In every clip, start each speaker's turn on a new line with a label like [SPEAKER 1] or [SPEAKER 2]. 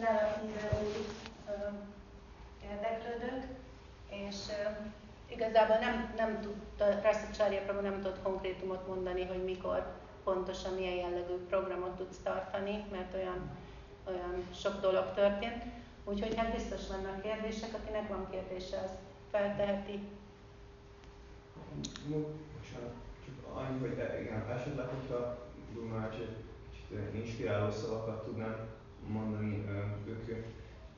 [SPEAKER 1] relatíve új érdeklődők, és igazából nem, nem tudta, Rasszicsária Prabhu nem tudott konkrétumot mondani, hogy mikor pontosan milyen jellegű programot tudsz tartani, mert olyan, olyan sok dolog történt. Úgyhogy hát biztos vannak kérdések, akinek van kérdése, az felteheti.
[SPEAKER 2] Bocsánat, csak annyi, hogy igen, esetleg, hogyha Dumács egy kicsit inspiráló szavakat tudnám mondani, ők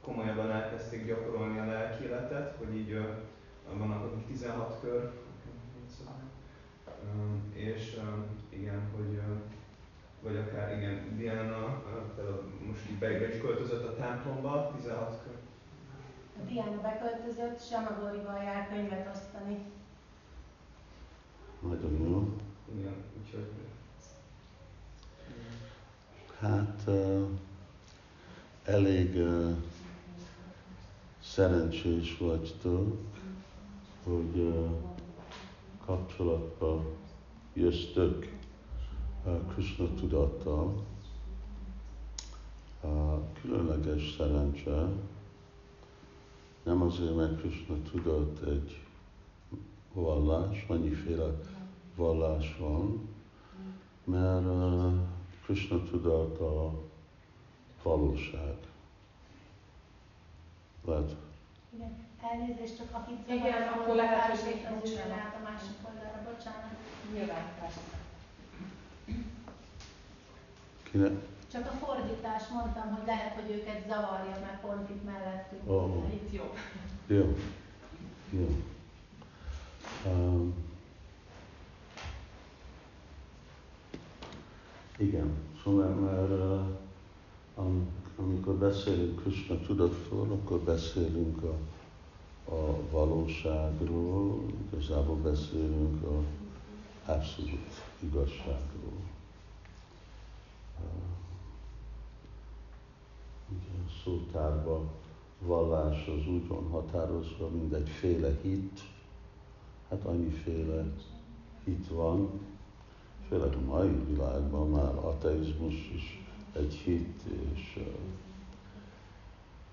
[SPEAKER 2] komolyabban elkezdték gyakorolni a lelki életet, hogy így vannak akik 16 kör, és igen, hogy vagy akár igen, Diana, például most így be, is költözött a templomba, 16 kör.
[SPEAKER 1] A Diana beköltözött, Samagorival jár könyvet osztani.
[SPEAKER 3] Nagyon jó.
[SPEAKER 2] Igen, úgyhogy...
[SPEAKER 3] Hát uh, elég uh, szerencsés vagytok, hogy uh, kapcsolatba jöztök Krishna tudattal. Különleges szerencse, nem azért, mert Krishna tudat egy vallás, annyiféle vallás van, mert uh, Krishna tudat a valóság. Lehet?
[SPEAKER 1] Igen, elnézést, csak akit
[SPEAKER 4] Igen, akkor lehet, hogy még
[SPEAKER 1] bocsánat. a másik oldalra, bocsánat.
[SPEAKER 4] Nyilván, persze.
[SPEAKER 3] Kinek?
[SPEAKER 1] Csak a fordítás mondtam, hogy lehet, hogy őket zavarja, mert pont itt mellettünk.
[SPEAKER 3] Oh.
[SPEAKER 4] Itt jó.
[SPEAKER 3] Jó. Jó. Um, igen, szóval mert uh, amikor beszélünk Krishna tudatról, akkor beszélünk a, a valóságról, igazából beszélünk a abszolút igazságról. Ugye a szótárban vallás az úgy van határozva, mint egyféle hit, hát annyiféle hit van, főleg a mai világban már ateizmus is egy hit, és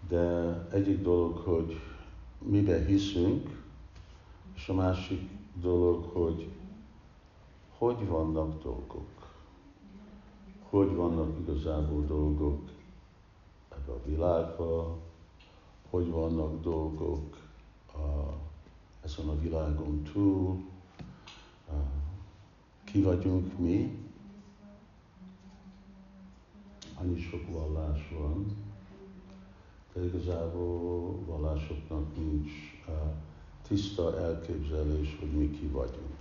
[SPEAKER 3] de egyik dolog, hogy miben hiszünk, és a másik dolog, hogy hogy vannak dolgok, hogy vannak igazából dolgok ebbe a világban, hogy vannak dolgok a, ezen a világon túl, a, ki vagyunk mi, annyi sok vallás van, de igazából vallásoknak nincs tiszta elképzelés, hogy mi ki vagyunk.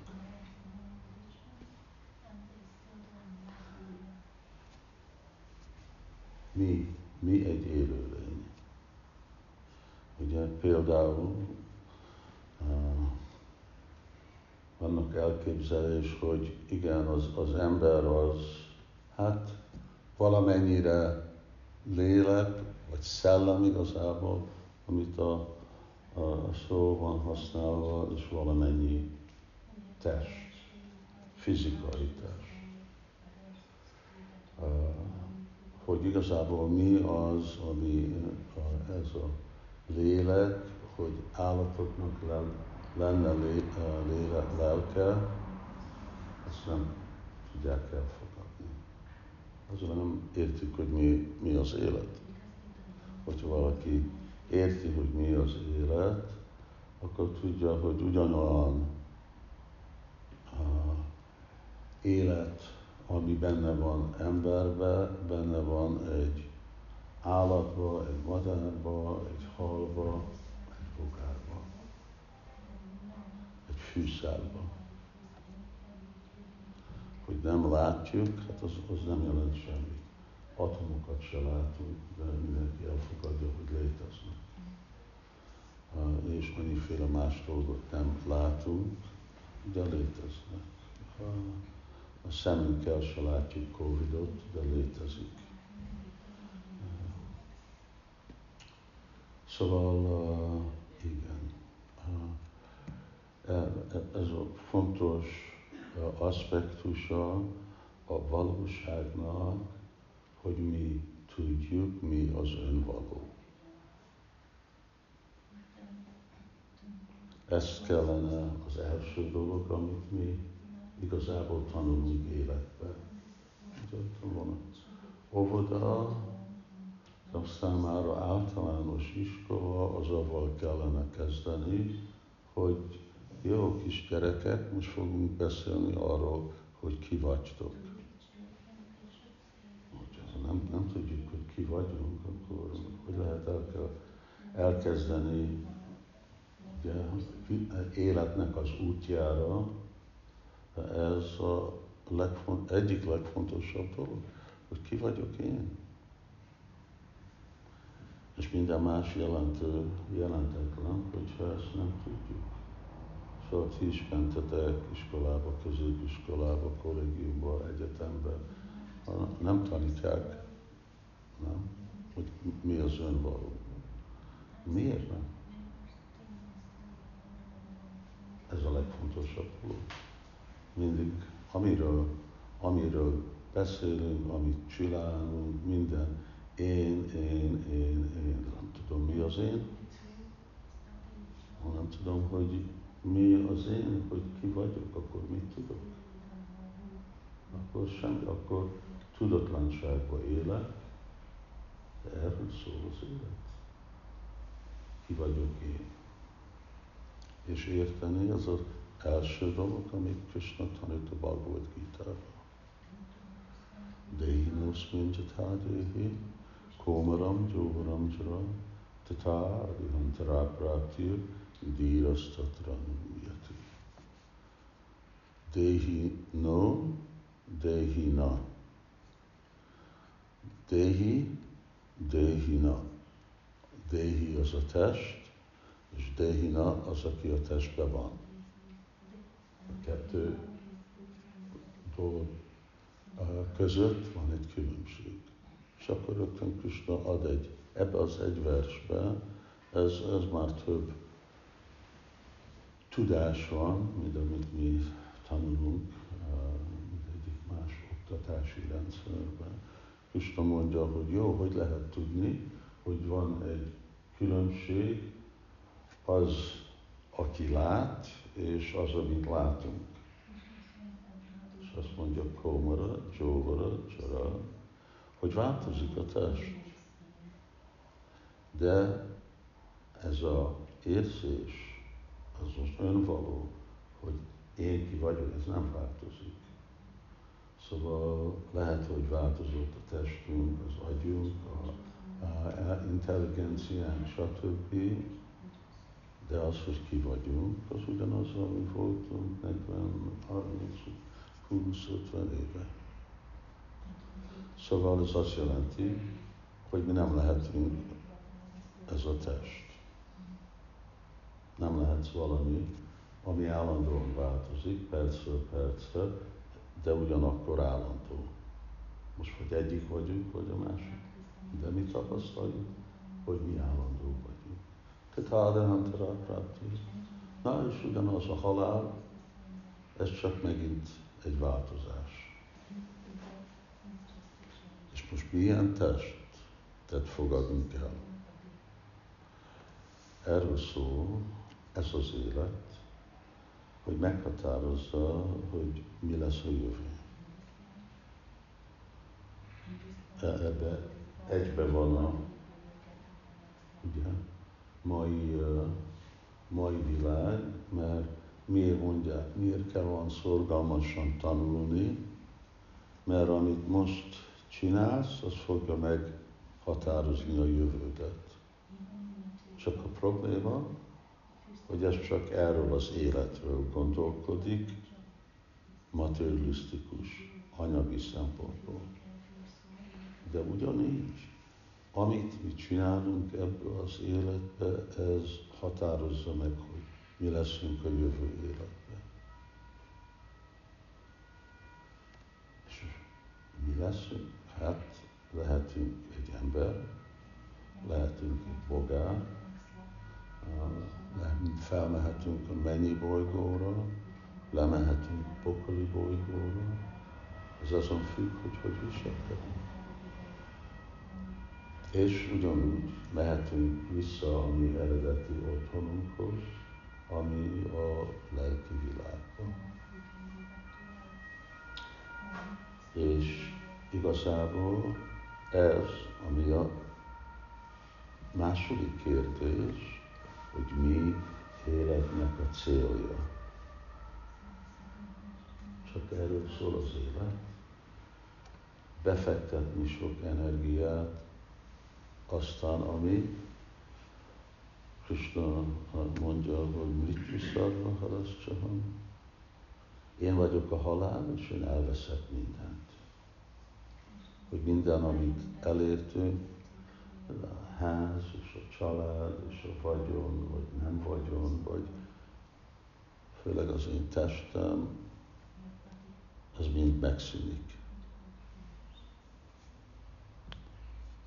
[SPEAKER 3] Mi, mi egy élőlény. Ugye például vannak elképzelés, hogy igen, az, az ember az, hát valamennyire lélek, vagy szellem igazából, amit a, a, szó van használva, és valamennyi test, fizikai test. Hogy igazából mi az, ami ez a lélek, hogy állatoknak lenne lé, lélek, lelke, ezt nem tudják elfogadni. Azért nem értjük, hogy mi, mi az élet. Hogyha valaki érti, hogy mi az élet, akkor tudja, hogy ugyanolyan uh, élet, ami benne van emberbe, benne van egy állatba, egy madárba, egy halba, egy bogárba, egy fűszálba. Hogy nem látjuk, hát az, az nem jelent semmi. Atomokat se látunk, de mindenki elfogadja, hogy léteznek. És annyiféle más dolgot nem látunk, de léteznek. A szemünkkel se látjuk Covidot, de létezik. Szóval igen, e, e, ez a fontos aspektusa a valóságnak, hogy mi tudjuk mi az önvaló. Ez kellene az első dolog, amit mi igazából tanulunk életben. Van óvoda, számára általános iskola, az avval kellene kezdeni, hogy jó kis gyerekek, most fogunk beszélni arról, hogy ki vagytok. Ha nem, nem tudjuk, hogy ki vagyunk, akkor hogy lehet el kell elkezdeni ugye, életnek az útjára, ez a legfont, egyik legfontosabb dolog, hogy ki vagyok én. És minden más jelentő, jelentetlen, hogyha ezt nem tudjuk. Szóval ti is mentetek iskolába, középiskolába, kollégiumba, egyetembe, nem tanítják, nem? hogy mi az önvaló. Miért nem? Ez a legfontosabb dolog. Mindig, amiről, amiről beszélünk, amit csinálunk, minden én, én, én, én, nem tudom mi az én, ha nem tudom, hogy mi az én, hogy ki vagyok, akkor mit tudok? Akkor semmi, akkor tudatlanságba élek, de erről szól az élet. Ki vagyok én. És érteni az az első dolog, amit Krishna tanít a Bhagavad Gita-ban. Dehinosmin jathadehi komaram jovaram jara tata adihantara praptir dhirastatra nuyati. Dehi no, dehi na. Dehi, dehi na. Dehi az a test, és Dehina az, aki a testben van. A kettő dolog között van egy különbség. És akkor rögtön Krishna ad egy, ebbe az egy versbe, ez, ez már több tudás van, mint amit mi tanulunk egyik más oktatási rendszerben. Krishna mondja, hogy jó, hogy lehet tudni, hogy van egy különbség az, aki lát, és az, amit látunk. És azt mondja Komara, Jóvara, Csara, hogy változik a test. De ez a érzés, az most önvaló, hogy én ki vagyok, ez nem változik. Szóval lehet, hogy változott a testünk, az agyunk, a, a, a intelligenciánk, stb de az, hogy ki vagyunk, az ugyanaz, ami voltunk 40, 30, 20, 50 éve. Szóval ez azt jelenti, hogy mi nem lehetünk ez a test. Nem lehetsz valami, ami állandóan változik, percről percre, de ugyanakkor állandó. Most hogy egyik vagyunk, vagy a másik. De mi tapasztaljuk, hogy mi állandó vagyunk. Tathadanantara Prapti. Na és ugyanaz a halál, ez csak megint egy változás. És most milyen testet fogadunk el? Erről szól ez az élet, hogy meghatározza, hogy mi lesz a jövő. E, ebbe egybe van a, ugye, mai, mai világ, mert miért mondják, miért kell olyan szorgalmasan tanulni, mert amit most csinálsz, az fogja meghatározni a jövődet. Csak a probléma, hogy ez csak erről az életről gondolkodik, materialisztikus, anyagi szempontból. De ugyanígy amit mi csinálunk ebből az életbe, ez határozza meg, hogy mi leszünk a jövő életben. És mi leszünk? Hát lehetünk egy ember, lehetünk egy bogár, felmehetünk a mennyi bolygóra, lemehetünk pokoli bolygóra, ez azon függ, hogy hogy viselkedünk. És ugyanúgy mehetünk vissza a mi eredeti otthonunkhoz, ami a lelki világban. És igazából ez, ami a második kérdés, hogy mi életnek a célja. Csak erről szól az élet. Befektetni sok energiát, aztán ami Krishna mondja, hogy mit viszarva haraszcsaham. Én vagyok a halál, és én elveszek mindent. Hogy minden, amit elértünk, ház, és a család, és a vagyon, vagy nem vagyon, vagy főleg az én testem, az mind megszűnik.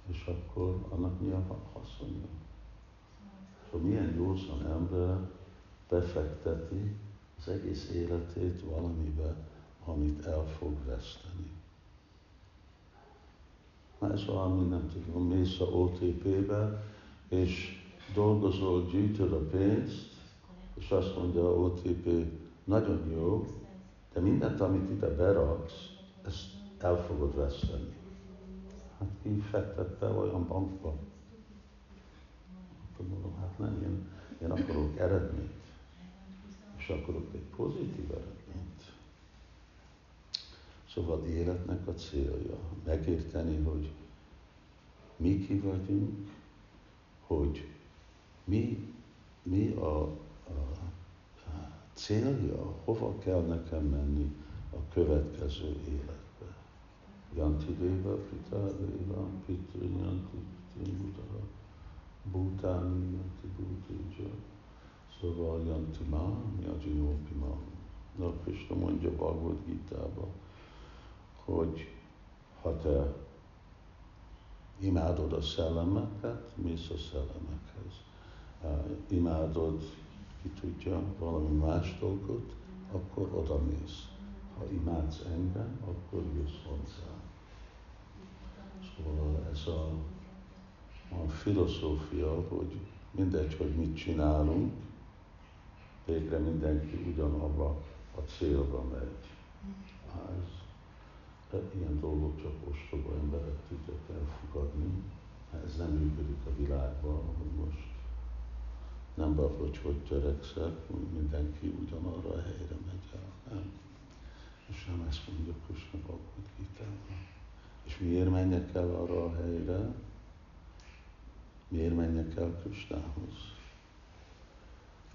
[SPEAKER 3] És akkor annak mi a haszonja? Szóval milyen józan ember befekteti az egész életét valamibe, amit el fog veszteni. Már ez valami, nem tudom, mész a OTP-be, és dolgozol, gyűjtöd a pénzt, és azt mondja a OTP, nagyon jó, de mindent, amit ide beraksz, ezt el fogod veszteni. Hát ki fektette olyan bankba? Akkor mondom, hát nem, én, én akarok eredményt, és akarok egy pozitív eredményt. Szóval életnek a célja megérteni, hogy mi ki vagyunk, hogy mi, mi a, a, célja, hova kell nekem menni a következő életbe. Yanti Deva, Pita Deva, Pitra Yanti, Pitra Bhutani, Yanti Bhutija. Szóval Yanti Ma, Yajinopi Ma. Na, Krishna mondja Bhagavad Gita-ba, hogy ha te imádod a szellemeket, mész a szellemekhez. Imádod, ki tudja, valami más dolgot, akkor oda mész. Ha imádsz engem, akkor jössz hozzá. Szóval ez a, a filozófia, hogy mindegy, hogy mit csinálunk, végre mindenki ugyanabba a célba megy. Ez ilyen dolgok csak ostoba emberek tudják elfogadni. Ez nem működik a világban, hogy most nem baj, hogy hogy törekszek, mindenki ugyanarra a helyre megy el. Nem. És nem ezt mondja Krishna Bhagavad gita És miért menjek el arra a helyre? Miért menjek el Krishnához?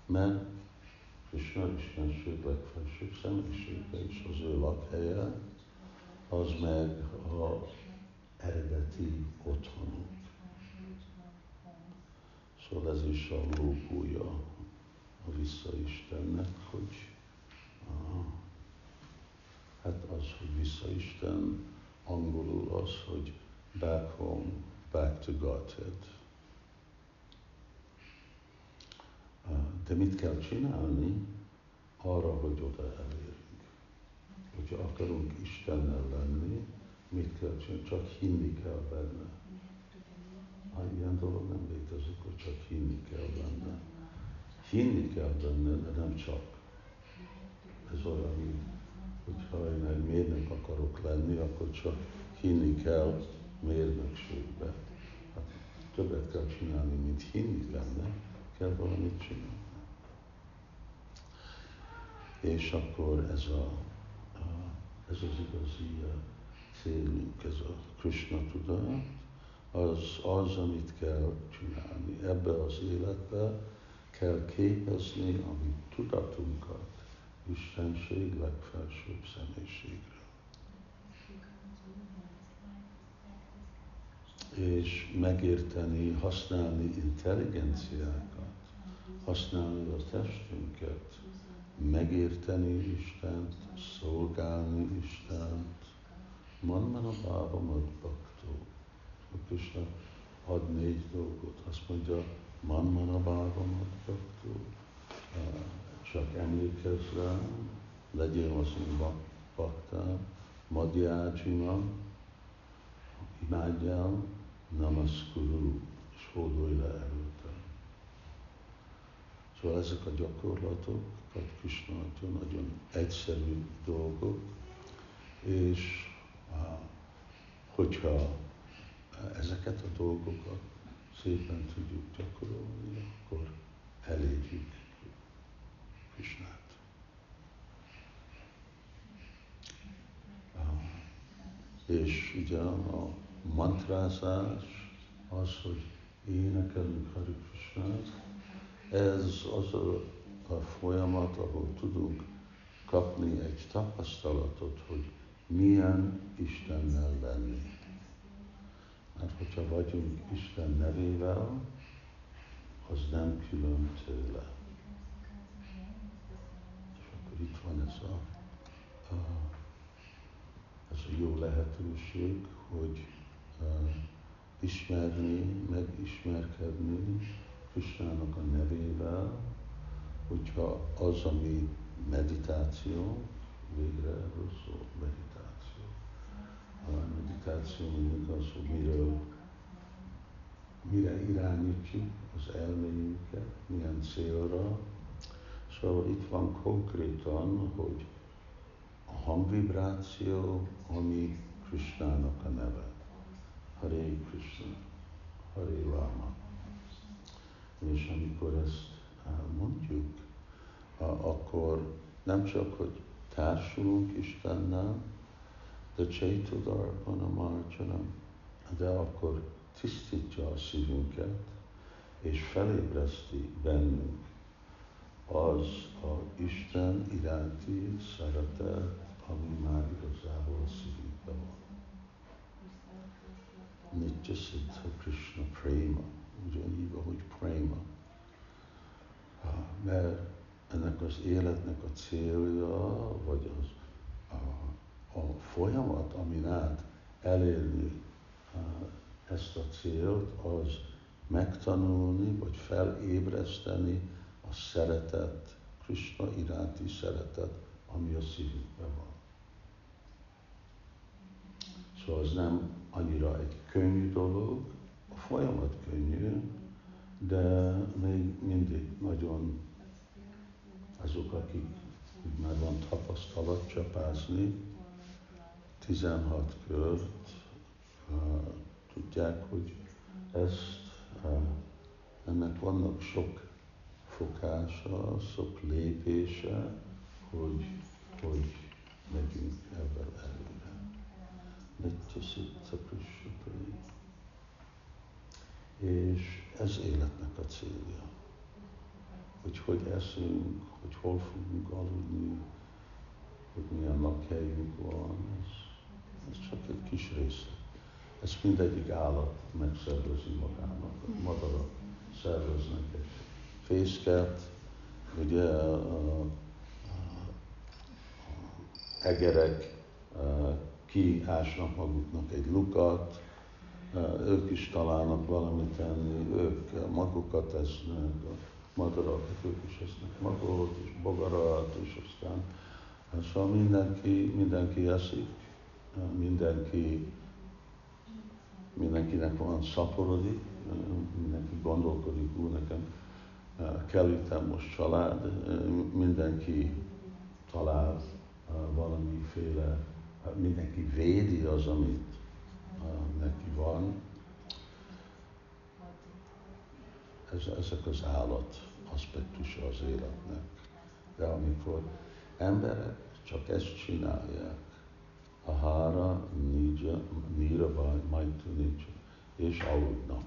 [SPEAKER 3] Mert Krishna Istenség legfelsőbb személyisége is az ő lakhelye, az meg a eredeti otthonunk. Szóval ez is a lógója a vissza Istennek, hogy aha, hát az, hogy vissza Isten, angolul az, hogy back home, back to Godhead. De mit kell csinálni arra, hogy oda elérjünk? hogyha akarunk lenni, csinálni? Csak hinni kell benne. Ha ilyen dolog nem létezik, hogy csak hinni kell benne. Hinni kell benne, de nem csak. Ez olyan, mint hogyha én egy mérnök akarok lenni, akkor csak hinni kell mérnökségbe. Hát többet kell csinálni, mint hinni benne, kell valamit csinálni. És akkor ez a ez az igazi célunk, ez a Krishna tudat, az az, amit kell csinálni. Ebbe az életbe kell képezni a mi tudatunkat Istenség legfelsőbb személyiségre. És megérteni, használni intelligenciákat, használni a testünket, megérteni Istent, szolgálni Istent. Manmana madbaktó. A Krishna ad négy dolgot. Azt mondja, manmana bába madbaktó. Csak emlékezz rá, legyél az én baktám, madjácsima, imádjál, namaskuru, és hódolj le előtte. Szóval ezek a gyakorlatok, Krishna nagyon egyszerű dolgok, és hogyha ezeket a dolgokat szépen tudjuk gyakorolni, akkor elérjük Krisnát. És ugye a mantrázás az, hogy énekelünk Hari Krishnát, ez az a, a folyamat, ahol tudunk kapni egy tapasztalatot, hogy milyen Istennel lenni. Mert hogyha vagyunk Isten nevével, az nem külön tőle. És akkor itt van ez a, a, ez a jó lehetőség, hogy uh, ismerni, megismerkedni Krisnának a nevével, hogyha az, ami meditáció, végre erről szól, meditáció. A meditáció mindig az, hogy miről, mire irányítjuk az elméjünket, milyen célra. Szóval itt van konkrétan, hogy a hangvibráció, ami Krishnának a neve. Hare Krishna, Hare Rama. És amikor ezt mondjuk, akkor nem csak, hogy társulunk Istennel, de Chaitudarpana Marjana, de akkor tisztítja a szívünket, és felébreszti bennünk az a Isten iránti szeretet, ami már igazából a szívünkben van. Nitya Siddha Krishna Prema, ugyanígy, ahogy Prema. Mert ennek az életnek a célja, vagy az a, a folyamat, amin át elérni ezt a célt, az megtanulni, vagy felébreszteni a szeretet, Krishna iránti szeretet, ami a szívünkben van. Szóval ez nem annyira egy könnyű dolog, a folyamat könnyű, de még mindig nagyon azok, akik már van tapasztalat csapázni, 16 kört, tudják, hogy ezt, ennek vannak sok fokása, sok lépése, hogy, hogy megyünk ebben előre. Nitya Sitta És ez életnek a célja. Hogy hogy eszünk, hogy hol fogunk aludni, hogy milyen lakhelyünk van, ez, ez csak egy kis része. Ezt mindegyik állat megszervezi magának. Madarak szerveznek egy fészket, ugye a, a, a egerek kiásnak maguknak egy lukat, ők is találnak valamit enni, ők magukat esznek, madarak, ők is esznek magot, és bogarat, és aztán szóval mindenki, mindenki eszik, mindenki, mindenkinek van szaporodik, mindenki gondolkodik, úgy nekem kell itt most család, mindenki talál valamiféle, mindenki védi az, amit neki van, ez, ezek az állat aspektusa az életnek. De amikor emberek csak ezt csinálják, a hára, nija, nira, majtu, nincs, és aludnak.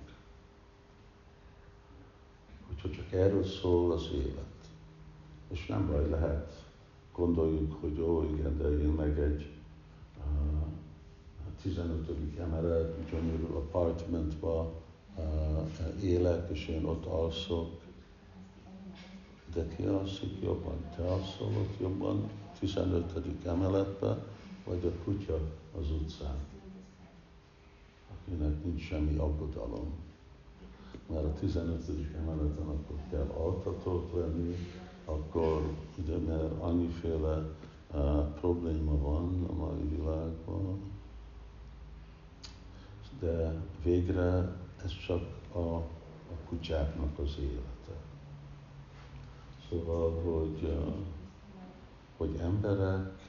[SPEAKER 3] Hogyha csak erről szól az élet. És nem baj, lehet gondoljuk, hogy ó, igen, de én meg egy uh, 15. emelet, gyönyörű apartmentba uh, élek, és én ott alszok, de ki alszik jobban? Te alszol ott jobban 15. emeletben, vagy a kutya az utcán, akinek nincs semmi aggodalom. Mert a 15. emeleten akkor kell altatót venni, akkor ugye, mert annyiféle uh, probléma van a mai világban, de végre ez csak a, a kutyáknak az élete. Szóval, hogy, hogy emberek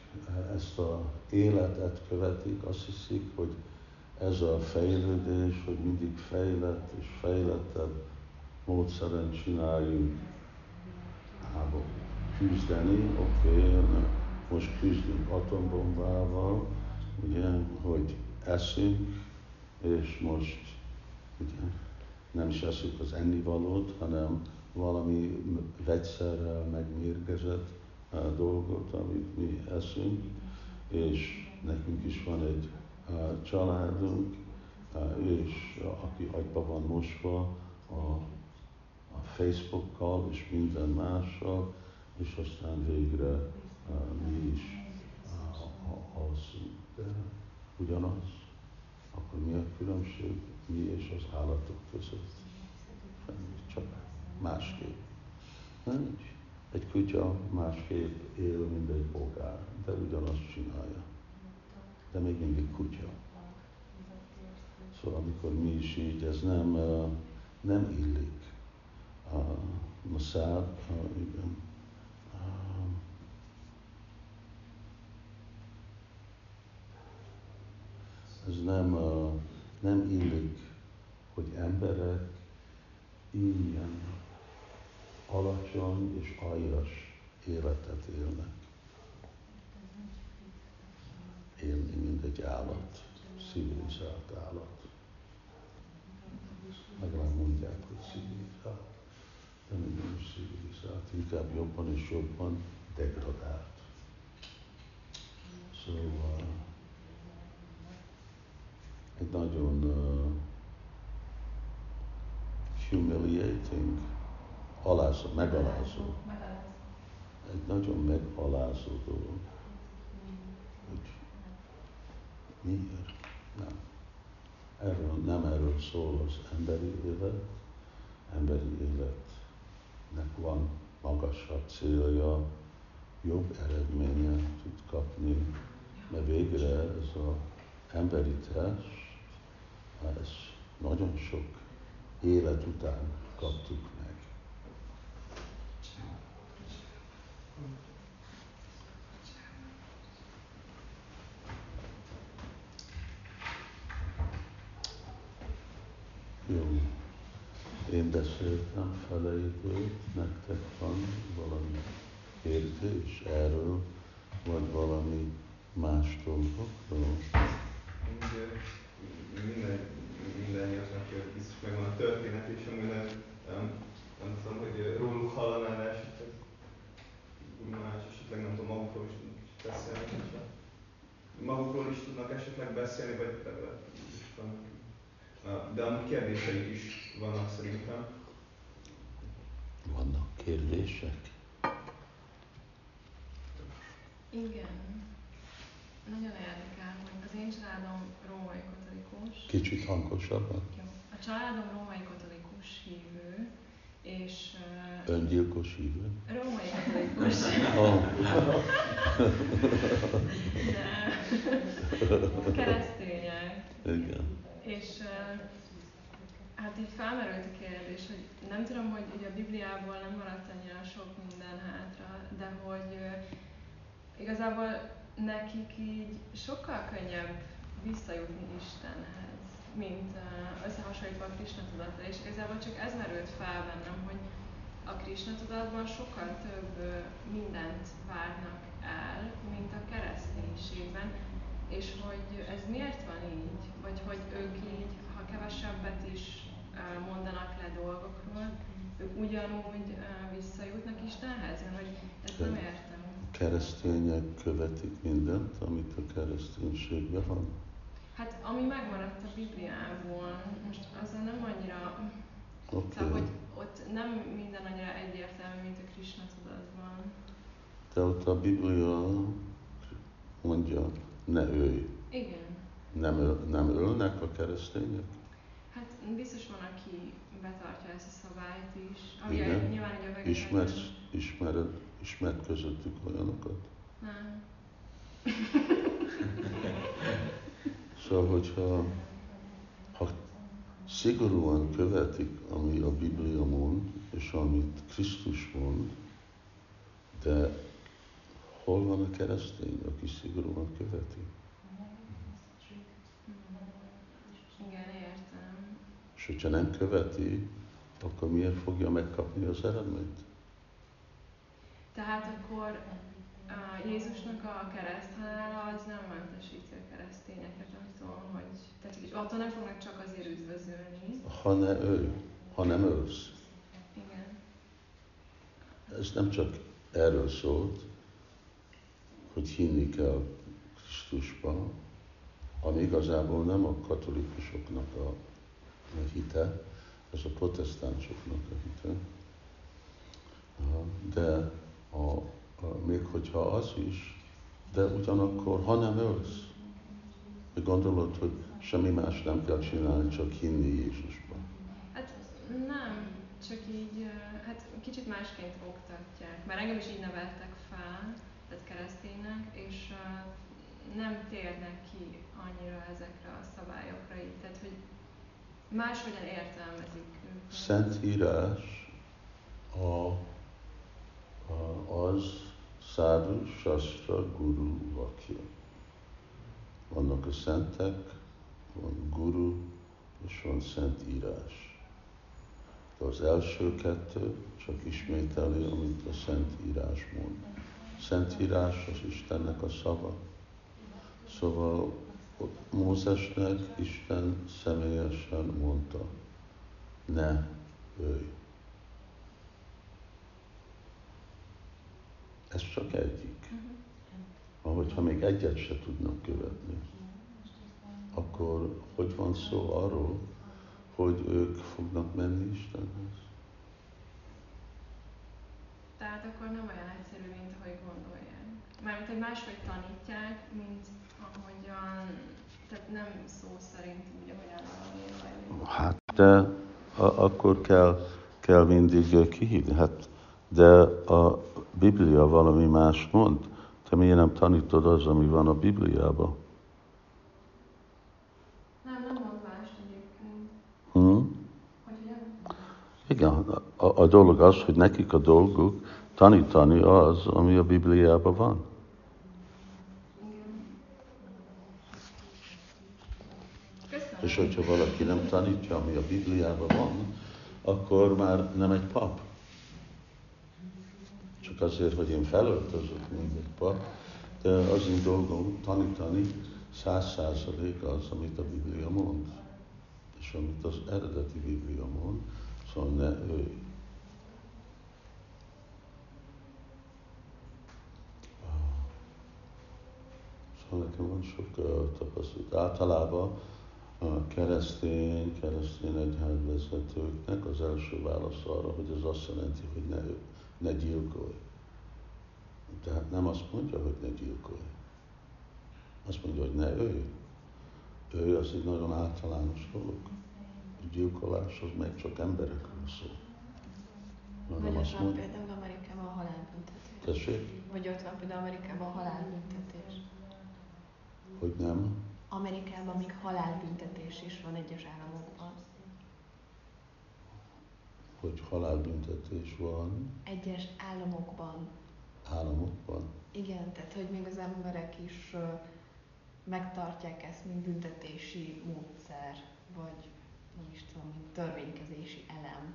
[SPEAKER 3] ezt a életet követik, azt hiszik, hogy ez a fejlődés, hogy mindig fejlett és fejlettebb módszeren csináljunk háború. Küzdeni, oké, okay, most küzdünk atombombával, ugye, hogy eszünk, és most ugye, nem is eszünk az ennivalót, hanem valami vegyszerrel megmérgezett dolgot, amit mi eszünk, és nekünk is van egy családunk, és aki agyba van mosva a, a Facebookkal és minden mással, és aztán végre mi is alszunk. De ugyanaz, akkor mi a különbség mi és az állatok között? Csak másképp. Nincs. Egy kutya másképp él, mint egy bogár, de ugyanazt csinálja. De még mindig kutya. Szóval amikor mi is így, ez nem, nem illik. A Maszád, igen, ez nem, nem illik, hogy emberek ilyen alacsony és aljas életet élnek. Élni, mint egy állat, civilizált állat. Legalább mondják, hogy civilizált, de nem civilizált, inkább jobban és jobban degradált. Szóval egy nagyon uh, humiliating, alázó, megalázó. Egy nagyon megalázó dolog. Hogy miért? Nem. Erről, nem erről szól az emberi élet. Emberi életnek van magasabb célja, jobb eredménye tud kapni, mert végre ez az emberi test, ez nagyon sok élet után kaptuk meg. Jó. Én beszéltem felejtőt, nektek van valami kérdés erről, vagy valami más dolgokról?
[SPEAKER 2] minden, mindannyiaknak biztos megvan a történet, nem, nem, hogy róluk hallanál esetleg, más esetleg nem tudom, magukról is beszélni, magukról is tudnak esetleg beszélni, vagy de amúgy kérdéseik is vannak szerintem.
[SPEAKER 3] Vannak kérdések?
[SPEAKER 5] Igen. Nagyon érdekel, hogy az én családom római katolikus.
[SPEAKER 3] Kicsit hangosabban?
[SPEAKER 5] Jó. A családom római katolikus hívő, és...
[SPEAKER 3] Öngyilkos hívő?
[SPEAKER 5] Római katolikus.
[SPEAKER 3] oh.
[SPEAKER 5] De keresztények.
[SPEAKER 3] Igen.
[SPEAKER 5] És hát így felmerült a kérdés, hogy nem tudom, hogy ugye a Bibliából nem maradt annyira sok minden hátra, de hogy igazából nekik így sokkal könnyebb visszajutni Istenhez, mint összehasonlítva a Krishna tudatra. És igazából csak ez merült fel bennem, hogy a Krishna tudatban sokkal több mindent várnak el, mint a kereszténységben, és hogy ez miért van így, vagy hogy ők így, ha kevesebbet is mondanak le dolgokról, ők ugyanúgy visszajutnak Istenhez, mert hogy ezt nem értem
[SPEAKER 3] keresztények követik mindent, amit a kereszténységben van?
[SPEAKER 5] Hát ami megmaradt a Bibliából, most azzal nem annyira,
[SPEAKER 3] okay.
[SPEAKER 5] szóval, hogy ott nem minden annyira egyértelmű, mint a Krishna tudatban.
[SPEAKER 3] De ott a Biblia mondja, ne ölj.
[SPEAKER 5] Igen.
[SPEAKER 3] Nem, öl, nem ölnek a keresztények?
[SPEAKER 5] Hát biztos van, aki betartja ezt a szabályt is. Ami
[SPEAKER 3] Igen.
[SPEAKER 5] nyilván ugye a
[SPEAKER 3] Ismersz, ismered Ismert közöttük olyanokat?
[SPEAKER 5] Nem.
[SPEAKER 3] szóval, hogyha ha szigorúan követik, ami a Biblia mond, és amit Krisztus mond, de hol van a keresztény, aki szigorúan követi?
[SPEAKER 5] Igen, értem.
[SPEAKER 3] És hogyha nem követi, akkor miért fogja megkapni az eredményt?
[SPEAKER 5] Tehát akkor a Jézusnak a kereszthalála az nem mentesíti a keresztényeket attól, hogy, tehát, hogy attól nem fognak csak azért üdvözölni.
[SPEAKER 3] Ha ne ő, ha nem ősz.
[SPEAKER 5] Igen.
[SPEAKER 3] Ez nem csak erről szólt, hogy hinni kell Krisztusban, ami igazából nem a katolikusoknak a, a hite, ez a protestánsoknak a hite. De a, a, még hogyha az is, de ugyanakkor, ha nem ölsz, gondolod, hogy semmi más nem kell csinálni, csak hinni Jézusban.
[SPEAKER 5] Hát nem, csak így, hát kicsit másként oktatják. Mert engem is így neveltek fel, tehát kereszténynek, és nem térnek ki annyira ezekre a szabályokra így. Tehát, hogy máshogyan értelmezik őket.
[SPEAKER 3] Szentírás a, a, az szádu, sastra, guru, vakja. Vannak a szentek, van guru, és van szentírás. De az első kettő csak ismételi, amit a szentírás mond. Szentírás az Istennek a szava. Szóval Mózesnek Isten személyesen mondta, ne jöjj. Ez csak egyik. Ahogy ha még egyet se tudnak követni, akkor hogy van szó arról, hogy ők fognak menni Istenhez?
[SPEAKER 5] Tehát akkor nem olyan egyszerű, mint ahogy gondolják. Mármint, hogy máshogy tanítják, mint ahogyan, tehát nem szó szerint úgy, ahogyan valami
[SPEAKER 3] Hát, de a, akkor kell, kell mindig kihívni. Hát, de a Biblia valami más mond. Te miért nem tanítod az, ami van a Bibliában?
[SPEAKER 5] Nem, nem mond más egyébként.
[SPEAKER 3] Hm?
[SPEAKER 5] Hogy nem?
[SPEAKER 3] Igen, a, a dolog az, hogy nekik a dolguk tanítani az, ami a Bibliában van.
[SPEAKER 5] Köszönöm.
[SPEAKER 3] És hogyha valaki nem tanítja, ami a Bibliában van, akkor már nem egy pap. Csak azért, hogy én felöltözök, mint egy pap, de az én dolgom tanítani száz százalék az, amit a Biblia mond. És amit az eredeti Biblia mond, szóval ne ő. Szóval nekem van sok tapasztalat. Általában a keresztény, keresztény egyházvezetőknek az első válasz arra, hogy ez azt jelenti, hogy ne, ne gyilkolj. Tehát nem azt mondja, hogy ne gyilkolj. Azt mondja, hogy ne ölj. Ő az egy nagyon általános dolog. A gyilkolás az meg csak emberekről szól.
[SPEAKER 6] Vagy ott van például Amerikában a halálbüntetés.
[SPEAKER 3] Tessék,
[SPEAKER 6] Vagy ott van például Amerikában a halálbüntetés.
[SPEAKER 3] Hogy nem.
[SPEAKER 6] Amerikában még halálbüntetés is van egyes államokban.
[SPEAKER 3] hogy halálbüntetés van
[SPEAKER 6] Egyes államokban.
[SPEAKER 3] államokban.
[SPEAKER 6] Igen, tehát hogy még az emberek is megtartják ezt, mint büntetési módszer, vagy nem is tudom, mint törvénykezési elem,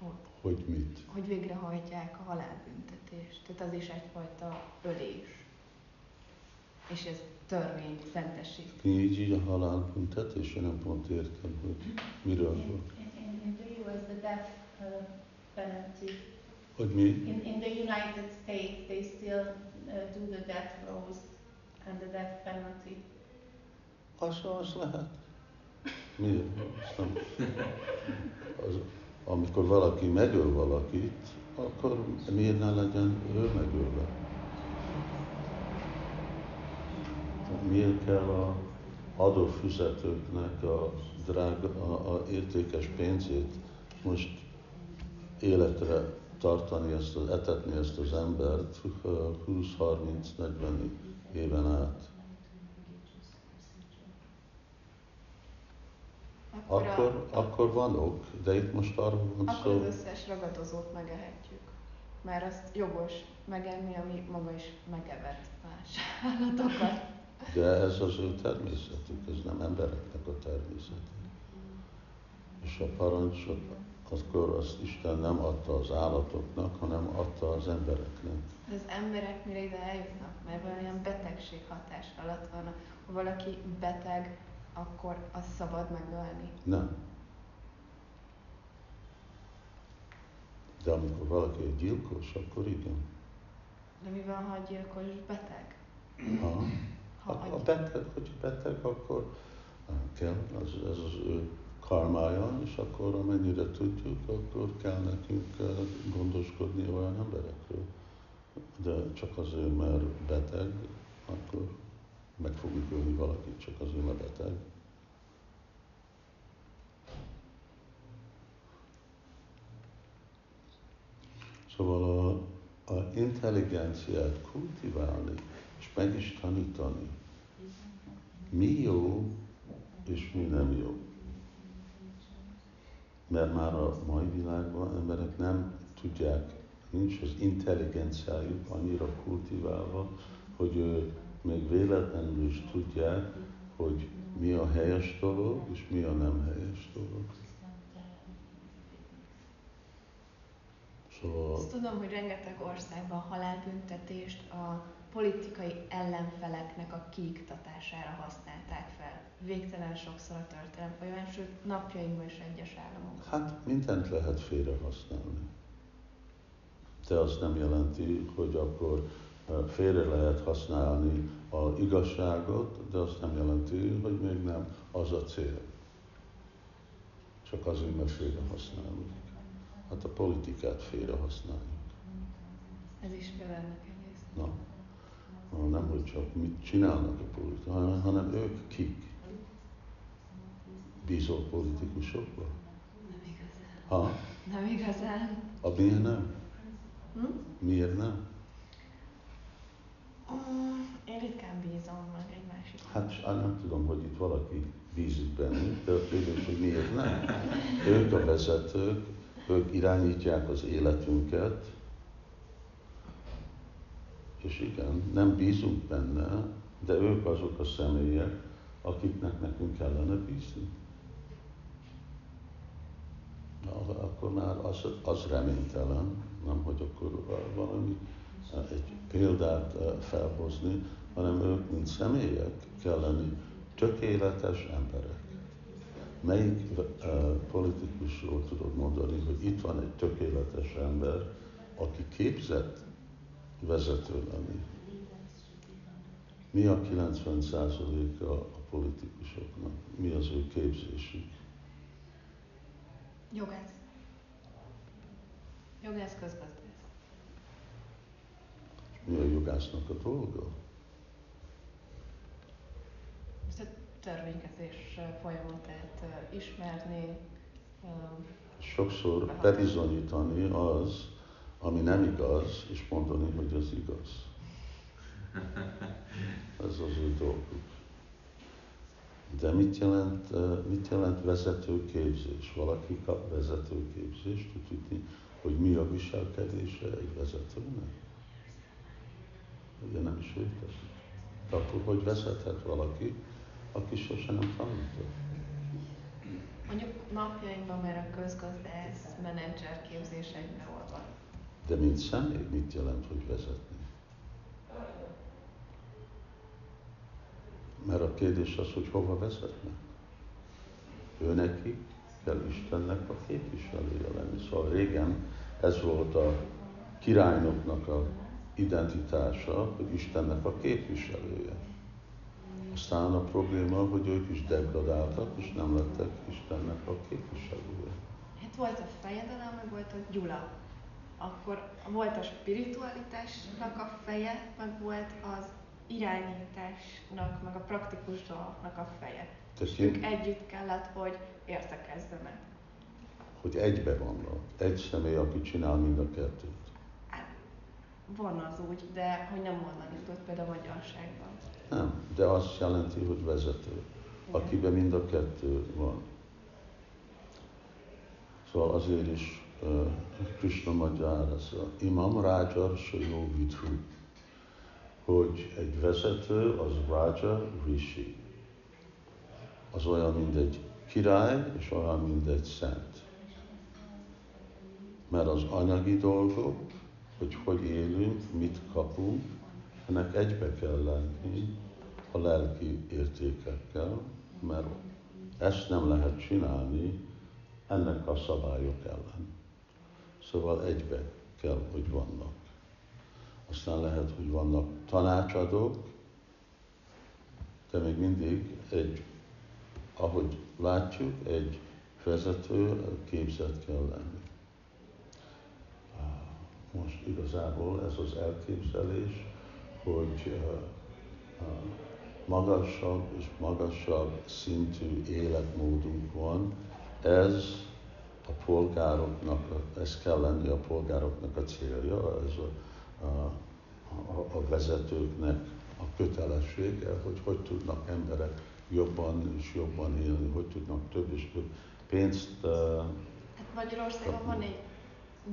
[SPEAKER 6] hogy,
[SPEAKER 3] Hogy mit?
[SPEAKER 6] hogy végrehajtják a halálbüntetést. Tehát az is egyfajta ölés. És ez törvény szentesít.
[SPEAKER 3] Nincs így a halálbüntetés, én nem pont értem, hogy miről
[SPEAKER 1] In,
[SPEAKER 3] van.
[SPEAKER 1] in, in the US, the death uh, penalty.
[SPEAKER 3] Hogy mi?
[SPEAKER 1] In, in the United States, they still uh, do the death rows and the death penalty.
[SPEAKER 3] Az, az lehet. Miért? Azt nem. Az, amikor valaki megöl valakit, akkor miért ne legyen ő megölve? Miért kell a adófizetőknek a drága, a, a értékes pénzét most életre tartani, ezt az, etetni ezt az embert 20-30-40 éven át?
[SPEAKER 6] Akkor,
[SPEAKER 3] akkor,
[SPEAKER 6] a,
[SPEAKER 3] akkor van ok, de itt most arról van
[SPEAKER 6] akkor
[SPEAKER 3] szó,
[SPEAKER 6] az összes ragadozót megehetjük. Mert azt jogos megenni, ami maga is megevett más állatokat.
[SPEAKER 3] De ez az ő természetük, ez nem embereknek a természete. És a parancsot, akkor azt Isten nem adta az állatoknak, hanem adta az embereknek.
[SPEAKER 6] De az emberek mire ide eljutnak, mert valamilyen betegség hatás alatt van. Ha valaki beteg, akkor az szabad megölni.
[SPEAKER 3] Nem. De amikor valaki egy gyilkos, akkor igen.
[SPEAKER 6] De mi van, ha a gyilkos beteg?
[SPEAKER 3] Ha,
[SPEAKER 6] Ha
[SPEAKER 3] beteg, hogy beteg, akkor kell, az, ez az ő karmája, és akkor amennyire tudjuk, akkor kell nekünk eh, gondoskodni olyan emberekről. De csak azért, mert beteg, akkor meg fogjuk ölni valakit, csak azért, mert beteg. Szóval a, a intelligenciát kultiválni, meg is tanítani, mi jó, és mi nem jó. Mert már a mai világban emberek nem tudják, nincs az intelligenciájuk annyira kultiválva, hogy ő még véletlenül is tudják, hogy mi a helyes dolog, és mi a nem helyes dolog. Szóval
[SPEAKER 6] azt tudom, hogy rengeteg országban halálbüntetést a politikai ellenfeleknek a kiiktatására használták fel. Végtelen sokszor a történelem folyamán, sőt napjainkban is egyes államok.
[SPEAKER 3] Hát mindent lehet félre használni. De az nem jelenti, hogy akkor félre lehet használni a igazságot, de azt nem jelenti, hogy még nem az a cél. Csak azért, mert félre használjuk. Hát a politikát félre használjuk.
[SPEAKER 6] Ez is fel ennek egész.
[SPEAKER 3] Na, Na, nem, hogy csak mit csinálnak a politikusok, hanem, ők kik. Bízol politikusokba?
[SPEAKER 6] Nem igazán.
[SPEAKER 3] Ha?
[SPEAKER 6] Nem igazán.
[SPEAKER 3] A miért nem?
[SPEAKER 6] Hm?
[SPEAKER 3] Miért nem?
[SPEAKER 6] Én ritkán bízom meg egy másik.
[SPEAKER 3] Hát nem tudom, hogy itt valaki bízik bennük, de a kérdés, hogy miért nem. Ők a vezetők, ők irányítják az életünket, és igen, nem bízunk benne, de ők azok a személyek, akiknek nekünk kellene bízni. Na, akkor már az, az reménytelen, nem hogy akkor valami egy példát eh, felhozni, hanem ők, mint személyek, kell tökéletes emberek. Melyik uh, politikusról tudod mondani, hogy itt van egy tökéletes ember, aki képzett vezető lenni? Mi a 90%-a a politikusoknak? Mi az ő képzésük?
[SPEAKER 6] Jogász. Jogász közgazdász.
[SPEAKER 3] Mi a jogásznak a dolga?
[SPEAKER 6] Ezt a törvénykezés folyamatát ismerni,
[SPEAKER 3] Sokszor bebizonyítani az, ami nem igaz, és mondani, hogy az igaz. Ez az ő dolguk. De mit jelent, mit jelent vezetőképzés? Valaki kap vezetőképzést, tud tudni, hogy mi a viselkedése egy vezetőnek? Ugye nem is létezik. Akkor hogy vezethet valaki, aki sose nem tanulta?
[SPEAKER 6] mondjuk napjainkban már a közgazdász, menedzser képzés egybeolvad.
[SPEAKER 3] De mint személy, mit jelent, hogy vezetni? Mert a kérdés az, hogy hova vezetnek. Ő neki kell Istennek a képviselője lenni. Szóval régen ez volt a királynoknak a identitása, hogy Istennek a képviselője. Aztán a probléma, hogy ők is degradáltak, és nem lettek Istennek a képviselője.
[SPEAKER 6] Hát volt a fejedelem, meg volt a Gyula. Akkor volt a spiritualitásnak a feje, meg volt az irányításnak, meg a praktikus dolgoknak a feje.
[SPEAKER 3] Tehát
[SPEAKER 6] És ők együtt kellett, hogy értekezzenek.
[SPEAKER 3] hogy egybe vannak. Egy személy, aki csinál mind a kettőt.
[SPEAKER 6] Hát, van az úgy, de hogy nem onnan indult például a magyarságban.
[SPEAKER 3] Nem, de azt jelenti, hogy vezető, akiben mind a kettő van. Szóval azért is Krishna magyarázza, Imam Raja Sajó Vidhu, hogy egy vezető az Raja Rishi. Az olyan, mint egy király, és olyan, mint egy szent. Mert az anyagi dolgok, hogy hogy élünk, mit kapunk, ennek egybe kell lenni a lelki értékekkel, mert ezt nem lehet csinálni ennek a szabályok ellen. Szóval egybe kell, hogy vannak. Aztán lehet, hogy vannak tanácsadók, de még mindig egy, ahogy látjuk, egy vezető képzett kell lenni. Most igazából ez az elképzelés, hogy magasabb és magasabb szintű életmódunk van, ez a polgároknak, ez kell lenni a polgároknak a célja, ez a, a, a, vezetőknek a kötelessége, hogy hogy tudnak emberek jobban és jobban élni, hogy tudnak több és több pénzt. Uh,
[SPEAKER 6] hát Magyarországon van egy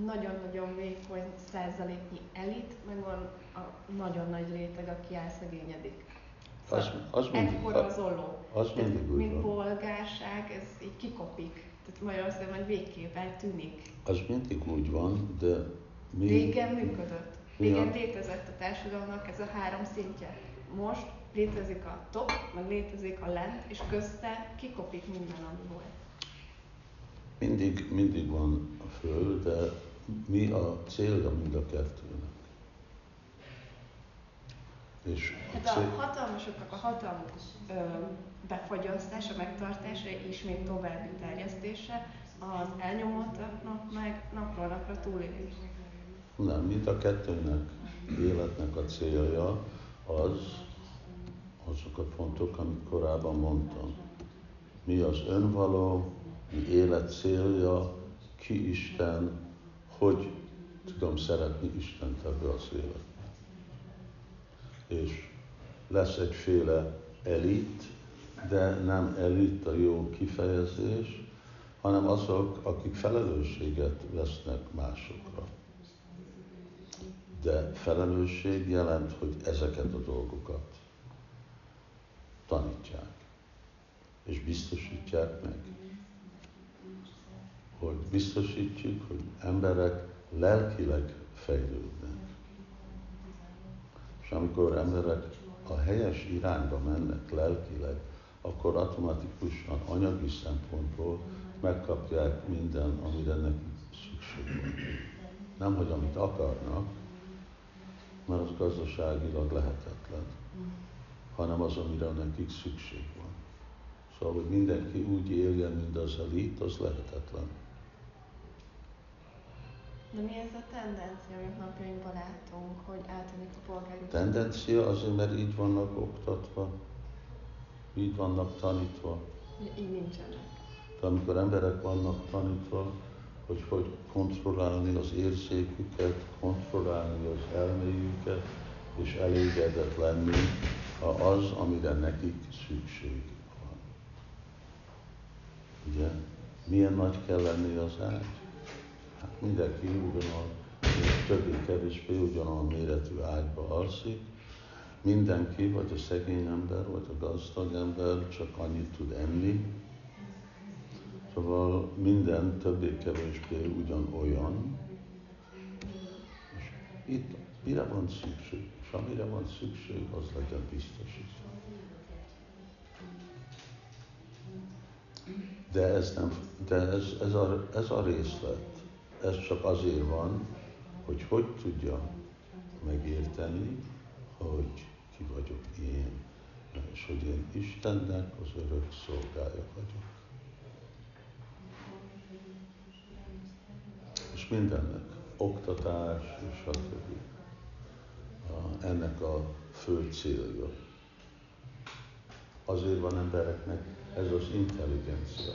[SPEAKER 6] nagyon-nagyon vékony százaléknyi elit, meg van a nagyon nagy réteg, aki elszegényedik. Szóval az, az mindig, ekkora az olló.
[SPEAKER 3] Az mindig úgy
[SPEAKER 6] Mint polgárság, ez így kikopik. Tehát Magyarországon majd végképp eltűnik.
[SPEAKER 3] Az mindig úgy van, de mi...
[SPEAKER 6] Régen működött. Régen létezett a társadalomnak ez a három szintje. Most létezik a top, meg létezik a lent, és közte kikopik minden, ami volt.
[SPEAKER 3] Mindig, mindig van a föld, de mi a célja mind a kettőnek?
[SPEAKER 6] És hát a, cél... a hatalmasoknak a hatalmuk ö, befagyasztása, megtartása, és még további terjesztése, az elnyomottaknak meg napról napra túlélés.
[SPEAKER 3] Nem, mind a kettőnek életnek a célja az, azok a pontok, amit korábban mondtam. Mi az önvaló, mi élet célja, ki Isten, hogy tudom szeretni Istent ebbe az életbe. És lesz egyféle elit, de nem elit a jó kifejezés, hanem azok, akik felelősséget vesznek másokra. De felelősség jelent, hogy ezeket a dolgokat tanítják, és biztosítják meg. Hogy biztosítjuk, hogy emberek lelkileg fejlődnek. És amikor emberek a helyes irányba mennek lelkileg, akkor automatikusan anyagi szempontból megkapják minden, amire nekik szükség van. Nem, hogy amit akarnak, mert az gazdaságilag lehetetlen, hanem az, amire nekik szükség van. Szóval, hogy mindenki úgy éljen, mint az elit, az lehetetlen.
[SPEAKER 6] De mi ez a tendencia, amit napjainkban látunk, hogy átadjuk a polgári...
[SPEAKER 3] Tendencia azért, mert így vannak oktatva, így vannak tanítva.
[SPEAKER 6] Így nincsenek.
[SPEAKER 3] De amikor emberek vannak tanítva, hogy hogy kontrollálni az érzéküket, kontrollálni az elméjüket, és elégedett lenni az, amire nekik szükség van. Ugye, milyen nagy kell lenni az ágy? Hát mindenki ugyanolyan, többé-kevésbé ugyanolyan méretű ágyba alszik, mindenki, vagy a szegény ember, vagy a gazdag ember csak annyit tud enni, Szóval minden többé-kevésbé ugyanolyan. És itt mire van szükség? És amire van szükség, az legyen biztosítva. De ez, nem, de ez, ez, a, ez a részlet, ez csak azért van, hogy hogy tudja megérteni, hogy ki vagyok én, és hogy én Istennek az örök szolgája vagyok. És mindennek, oktatás és stb. Ennek a fő célja. Azért van embereknek ez az intelligencia.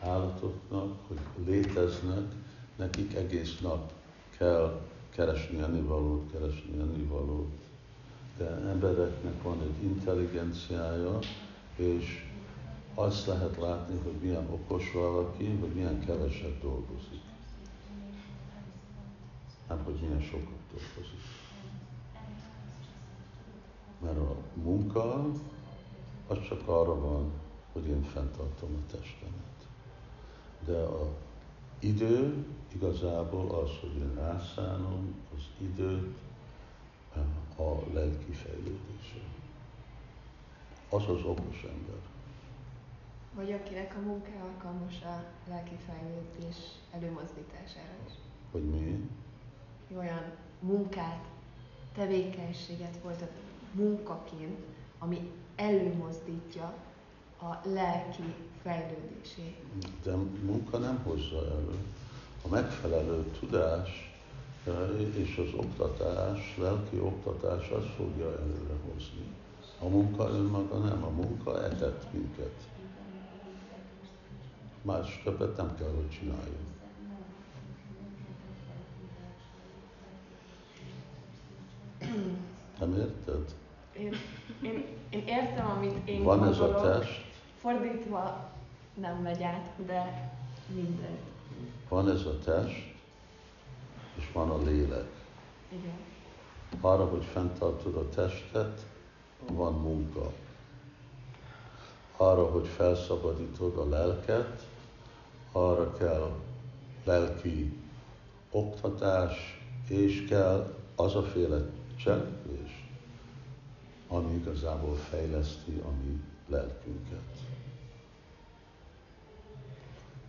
[SPEAKER 3] Állatoknak, hogy léteznek, nekik egész nap kell keresni ennivalót, keresni ennivalót. De embereknek van egy intelligenciája, és azt lehet látni, hogy milyen okos valaki, hogy milyen keveset dolgozik. Nem, hogy milyen sokat dolgozik. Mert a munka az csak arra van, hogy én fenntartom a testemet. De a idő igazából az, hogy én rászánom az időt a lelki fejlődésre. Az az okos ember.
[SPEAKER 6] Vagy akinek a munka alkalmas a lelki fejlődés előmozdítására is.
[SPEAKER 3] Hogy mi?
[SPEAKER 6] Olyan munkát, tevékenységet folytat munkaként, ami előmozdítja a lelki fejlődését.
[SPEAKER 3] De munka nem hozza elő. A megfelelő tudás és az oktatás, lelki oktatás, az fogja előre hozni. A munka önmaga nem, a munka etett minket. Más többet nem kell, hogy csináljunk. Nem érted?
[SPEAKER 6] Én, én, én értem, amit én
[SPEAKER 3] Van ez a test,
[SPEAKER 6] Fordítva nem megy át, de minden.
[SPEAKER 3] van ez a test, és van a lélek.
[SPEAKER 6] Igen.
[SPEAKER 3] Arra, hogy fenntartod a testet, van munka. Arra, hogy felszabadítod a lelket, arra kell lelki oktatás, és kell az a féle cselekvés, ami igazából fejleszti a mi lelkünket.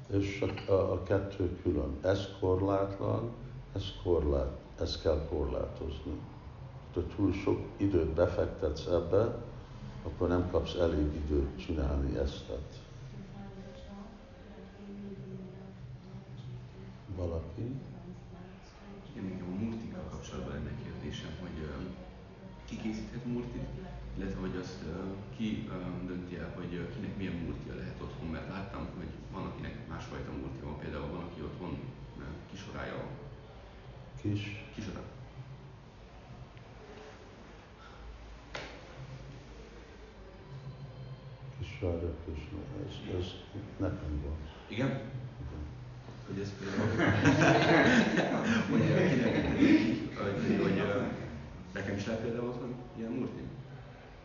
[SPEAKER 3] És a, a, a kettő külön. Ez korlátlan, ez korlát, ezt kell korlátozni. Ha túl sok időt befektetsz ebbe, akkor nem kapsz elég időt csinálni ezt. Valaki?
[SPEAKER 7] Igen, nekem a murtikkal kapcsolatban lenne kérdésem, hogy ki készíthet murtit, illetve hogy azt ki dönti el, hogy kinek milyen murtia lehet otthon, mert láttam, hogy van, akinek másfajta murtia van, például van, aki otthon uh, kisorálja a
[SPEAKER 3] Kis? Kisvára Krishna, ez, ez nekem van.
[SPEAKER 7] Igen?
[SPEAKER 3] Igen.
[SPEAKER 7] Hogy ez például, hogy hogy, hogy nekem is lehet például otthon ilyen murti?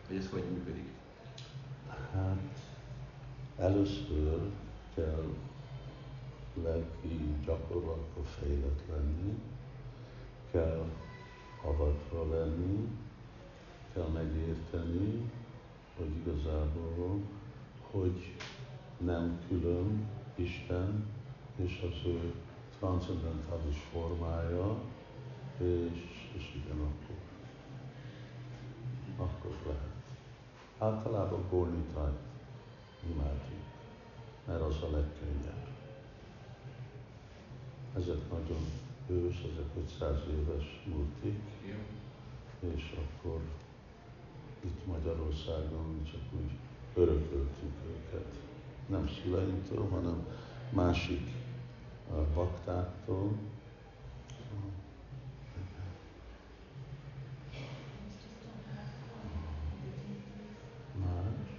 [SPEAKER 7] Hogy ez hogy működik?
[SPEAKER 3] Hát először kell lelki gyakorlatba fejlett lenni, kell avatva lenni, kell megérteni, hogy igazából, hogy nem külön Isten és az ő transzendentális formája, és, és igen, akkor, akkor lehet. Általában Gornitájt imádjuk, mert az a legkönnyebb. Ezek nagyon ős, ezek 500 éves multik,
[SPEAKER 7] Igen.
[SPEAKER 3] és akkor itt Magyarországon csak úgy örököltük őket. Nem szüleinktől, hanem másik baktáktól. Más.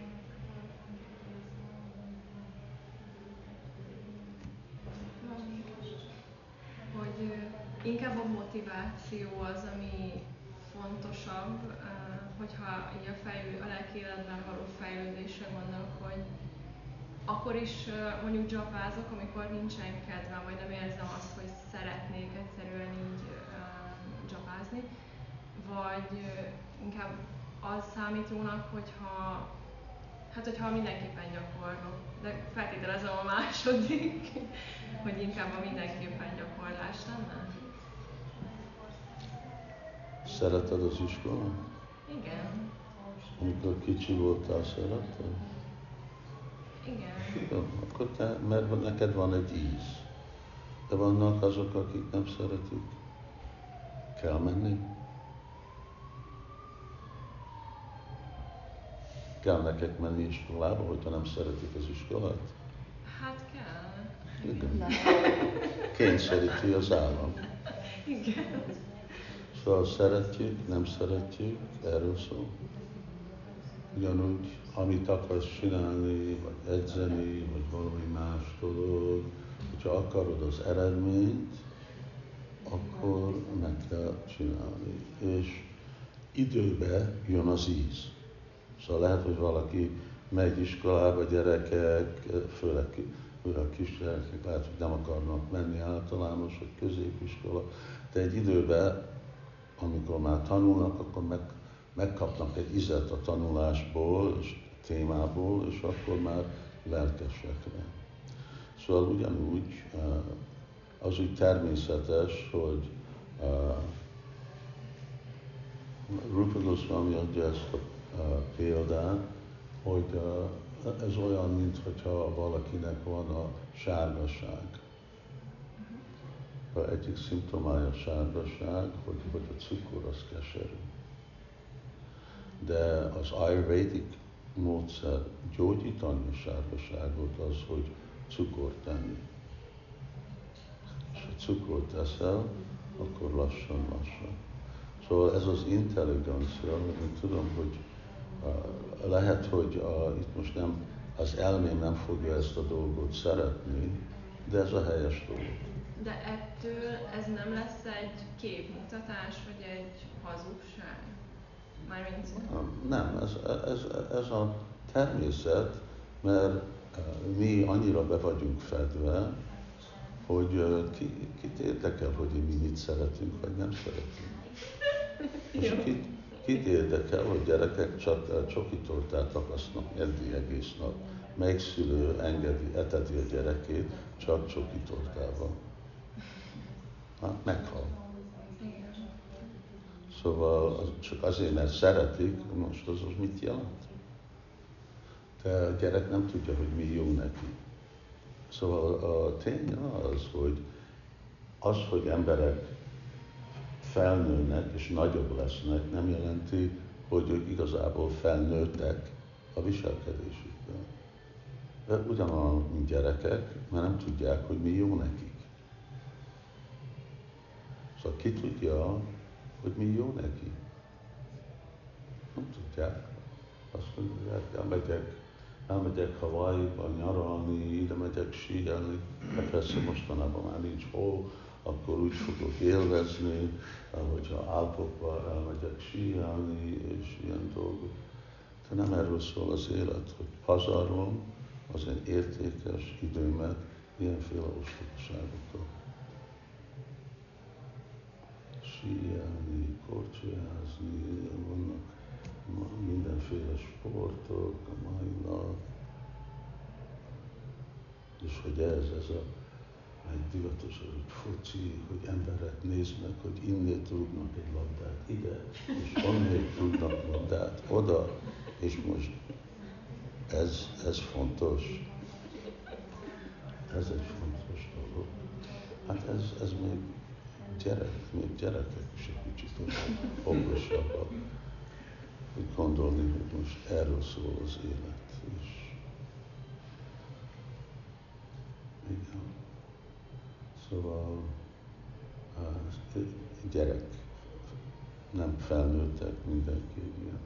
[SPEAKER 5] hogy ö, inkább a motiváció az, ami fontosabb, hogyha így a, fejlő, a lelki életben való fejlődésre gondolok, hogy akkor is mondjuk dzsapázok, amikor nincsen kedvem, vagy nem érzem azt, hogy szeretnék egyszerűen így dzsapázni, vagy inkább az számít jónak, hogyha Hát, hogyha mindenképpen gyakorlok, de feltételezem a második, hogy inkább a mindenképpen gyakorlás lenne.
[SPEAKER 3] Szereted az iskolát?
[SPEAKER 5] Igen,
[SPEAKER 3] Amikor kicsi voltál, szeretted?
[SPEAKER 5] igen.
[SPEAKER 3] Jó, akkor te, mert neked van egy íz. De vannak azok, akik nem szeretik. Kell menni. Kell neked menni iskolába, hogyha nem szeretik az iskolát?
[SPEAKER 5] Hát kell.
[SPEAKER 3] Igen. Kényszeríti az állam.
[SPEAKER 5] Igen.
[SPEAKER 3] Szóval szeretjük, nem szeretjük, erről szól. Ugyanúgy amit akarsz csinálni, vagy edzeni, vagy valami más dolog, hogyha akarod az eredményt, akkor meg kell csinálni. És időbe jön az íz. Szóval lehet, hogy valaki megy iskolába, gyerekek, főleg, főleg kisgyerekek, lehet, hogy nem akarnak menni általános vagy középiskola, de egy időben, amikor már tanulnak, akkor meg, megkapnak egy izet a tanulásból és témából, és akkor már lelkesek le. Szóval ugyanúgy az úgy természetes, hogy Rupa Goswami adja ezt a példát, hogy ez olyan, mintha valakinek van a sárgaság. A egyik szimptomája a sárgaság, hogy, hogy a cukor az keserű. De az ayurvedic módszer gyógyítani a sárgaságot az, hogy cukort tenni cukrot eszel, akkor lassan-lassan. Szóval ez az intelligencia, én tudom, hogy uh, lehet, hogy uh, itt most nem, az elmém nem fogja ezt a dolgot szeretni, de ez a helyes dolog.
[SPEAKER 5] De ettől ez nem lesz egy képmutatás, vagy egy hazugság? Mármint...
[SPEAKER 3] Nem, ez, ez, ez a természet, mert mi annyira be vagyunk fedve, hogy ki, kit érdekel, hogy mi mit szeretünk, vagy nem szeretünk. Most kit, kit érdekel, hogy gyerekek csak csokitortát akasznak eddig egész nap. Melyik szülő engedi, eteti a gyerekét csak csokitortával? Hát meghal. Szóval az, csak azért, mert szeretik, most az, az mit jelent? De a gyerek nem tudja, hogy mi jó neki. Szóval a tény az, hogy az, hogy emberek felnőnek és nagyobb lesznek, nem jelenti, hogy ők igazából felnőttek a viselkedésükben. De mint gyerekek, mert nem tudják, hogy mi jó nekik. Szóval ki tudja, hogy mi jó neki? Nem tudják. Azt mondják, elmegyek elmegyek Hawaii-ba nyaralni, ide megyek síelni, de persze mostanában már nincs hol, akkor úgy fogok élvezni, hogyha Alpokba elmegyek síelni, és ilyen dolgok. De nem erről szól az élet, hogy pazarlom az én értékes időmet ilyenféle ostobaságokkal. Síelni, korcsolyázni, vannak mindenféle sportok a mai nap, és hogy ez, ez a egy divatos, hogy foci, hogy emberek néznek, hogy innét rúgnak egy labdát ide, és onnét rúgnak labdát oda, és most ez, ez fontos. Ez egy fontos dolog. Hát ez, ez még gyerek, még gyerekek is egy kicsit okosabbak hogy gondolni, hogy most erről szól az élet. És igen. Szóval gyerek, nem felnőttek, mindenki ilyen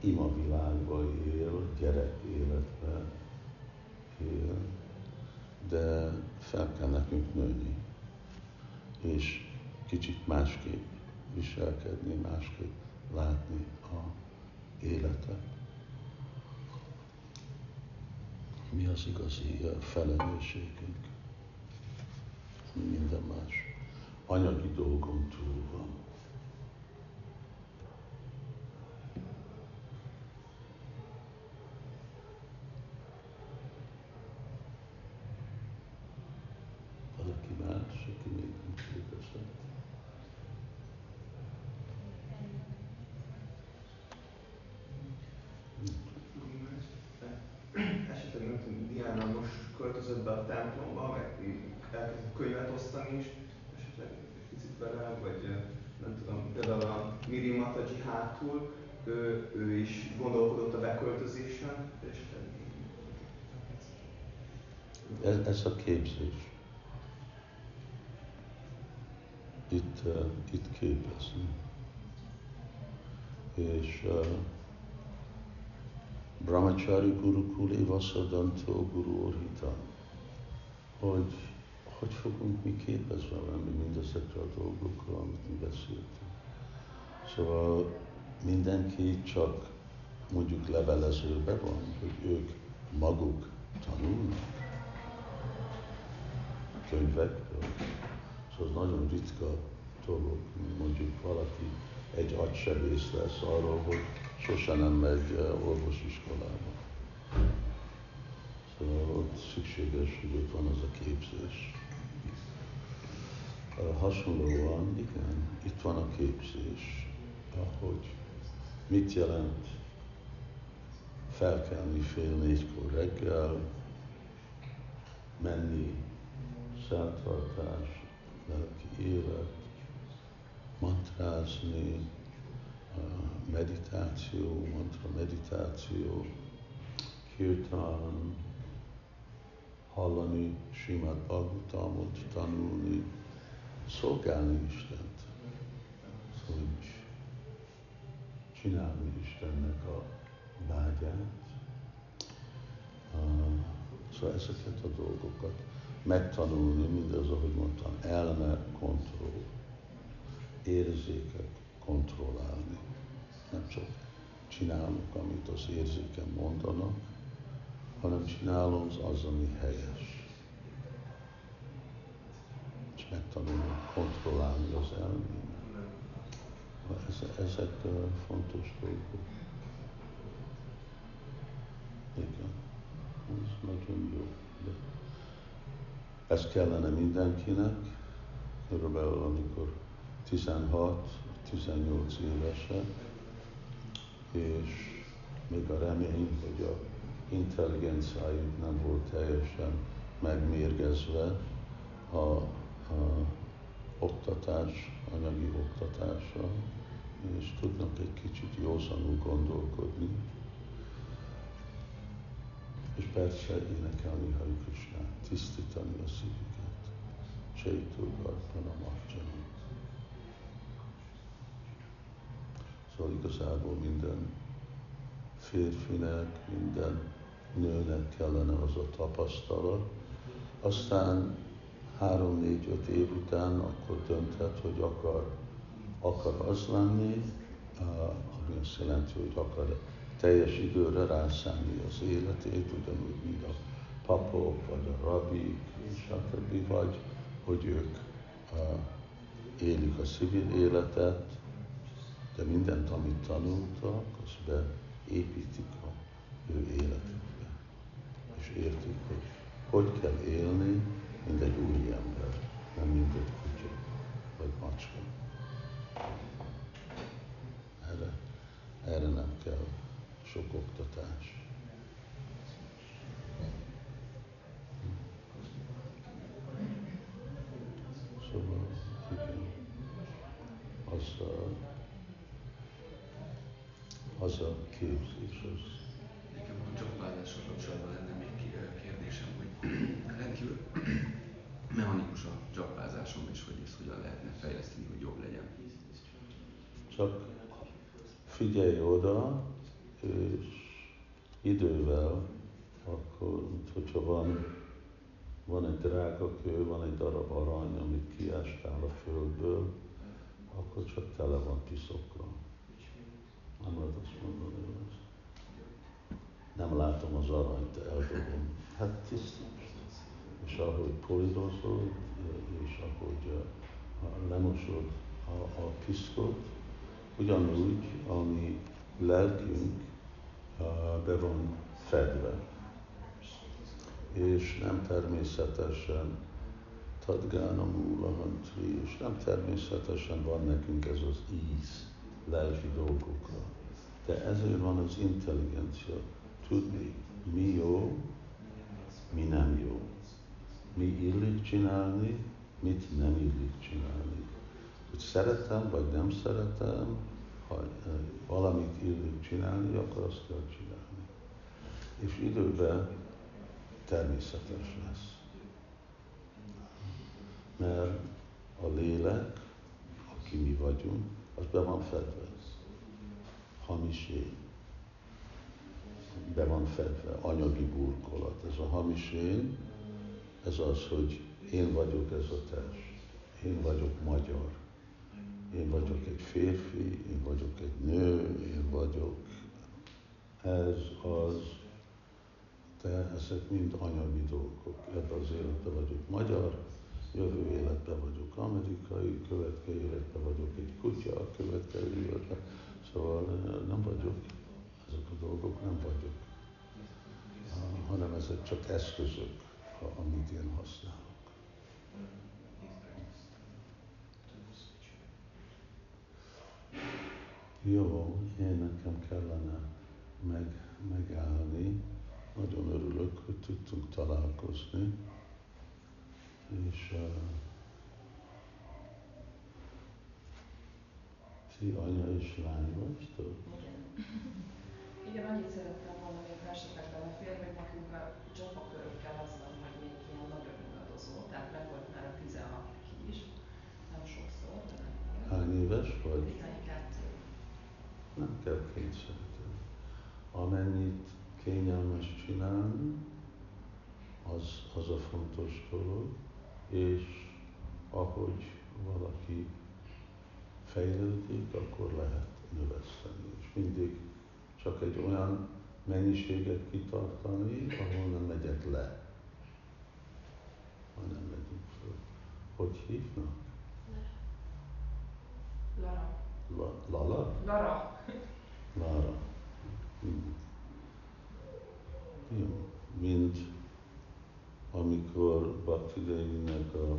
[SPEAKER 3] ima világba él, gyerek életbe él, de fel kell nekünk nőni, és kicsit másképp viselkedni, másképp látni a életet. Mi az igazi felelősségünk? Minden más. Anyagi dolgom túl van. Valaki más, aki még nem kérdezett.
[SPEAKER 2] költözött be a templomba, meg elkezdett könyvet osztani is, esetleg egy picit vele, vagy nem tudom, például a Miri Mataji hátul, ő, ő is gondolkodott a beköltözésen, és
[SPEAKER 3] ez, ez a képzés. Itt, uh, itt képezni. És uh, Brahmachari Gurukul Vasadantó Guru Orhita, hogy hogy fogunk mi képezve lenni mindezekre a dolgokra, amit mi beszéltünk. Szóval mindenki csak mondjuk levelezőben van, hogy ők maguk tanulnak könyvekről. Szóval az nagyon ritka dolog, mondjuk valaki egy agysebész lesz arról, hogy sosem nem megy eh, orvosiskolába. Szóval ott szükséges, hogy ott van az a képzés. Hasonlóan, igen, itt van a képzés, hogy mit jelent felkelni fél négykor reggel, menni, szenttartás, lelki élet, mantrázni, meditáció, mantra meditáció, kirtan, hallani Simát Bhagavatamot, tanulni, szolgálni Istent. Szóval csinálni Istennek a vágyát. Szóval ezeket a dolgokat megtanulni, mindez, ahogy mondtam, elme kontroll, érzékek kontrollálni. Nem csak csinálunk, amit az érzéken mondanak, hanem csinálom az, ami helyes. És megtanulom kontrollálni az elmémet. Ezek fontos dolgok. Igen, ez nagyon jó. De ez kellene mindenkinek, körülbelül amikor 16-18 évesek, és még a remény, hogy a intelligenciájuk nem volt teljesen megmérgezve a, a oktatás, anyagi oktatása, és tudnak egy kicsit józanul gondolkodni, és persze énekelni Hari Krishnát, tisztítani a szívüket. Csaitulgartana Marjana. Szóval igazából minden férfinek, minden nőnek kellene az a tapasztalat. Aztán három, négy, öt év után akkor dönthet, hogy akar, akar az lenni, ami azt jelenti, hogy akar teljes időre rászállni az életét, ugyanúgy, mint a papok, vagy a rabik, stb., vagy hogy ők uh, élik a civil életet, de mindent, amit tanultak, az beépítik a ő életükbe. És értik, hogy hogy kell élni, mint egy úri ember, nem mint egy kutya vagy macska. Erre, erre nem kell sok oktatás. Szóval, igen, az a, az a képzés, az
[SPEAKER 7] Nekem a csapvázással kapcsolatban lenne még kérdésem, hogy rendkívül mechanikus a csapvázásom, és hogy ezt hogyan lehetne fejleszteni, hogy jobb legyen.
[SPEAKER 3] csak figyelj oda, és idővel, akkor, hogyha van, van egy drága kő, van egy darab arany, amit kiástál a földből, akkor csak tele van piszokra. Nem lehet azt mondani, hogy nem látom az aranyt, eldobom. Hát tisztíts. És ahogy polírozod, és ahogy lemosod a, a piszkot, ugyanúgy, ami lelkünk be van fedve. És nem természetesen Tadgána Múlahantri, és nem természetesen van nekünk ez az íz lelki dolgokra. De ezért van az intelligencia, tudni, mi jó, mi nem jó. Mi illik csinálni, mit nem illik csinálni. Hogy szeretem, vagy nem szeretem, ha valamit illik csinálni, akkor azt kell csinálni. És időben természetes lesz. Mert a lélek, aki mi vagyunk, az be van fedve. Hamis én. be van fedve, anyagi burkolat. Ez a hamis én, ez az, hogy én vagyok ez a test, én vagyok magyar, én vagyok egy férfi, én vagyok egy nő, én vagyok ez, az, de ezek mind anyagi dolgok. Ebben az életben vagyok magyar, jövő életben vagyok amerikai, következő életben vagyok egy kutya, következő életben, szóval eh, nem vagyok, ezek a dolgok nem vagyok, hanem ezek csak eszközök, amit én használok. Jó, én nekem kellene meg, megállni. Nagyon örülök, hogy tudtunk találkozni. És uh, ti anya és lány vagytok?
[SPEAKER 4] Igen. Igen, annyit szerettem volna még, esetleg belefér, hogy nekünk a Jaffa körökkel az van, hogy még ilyen nagyon ingadozó, tehát meg volt már a 16 is, nem sokszor, de nem.
[SPEAKER 3] Hány éves vagy?
[SPEAKER 4] 12.
[SPEAKER 3] Nem kell kényszeríteni. Amennyit kényelmes csinálni, az, az a fontos dolog, és ahogy valaki fejlődik, akkor lehet növeszteni. És mindig csak egy olyan mennyiséget kitartani, ahol nem megyek le, hanem megyünk föl. Hogy hívnak?
[SPEAKER 4] Lara.
[SPEAKER 3] La, Lala?
[SPEAKER 4] Lara.
[SPEAKER 3] Lara. Hmm. Jó. Mint amikor Bhakti Devinek a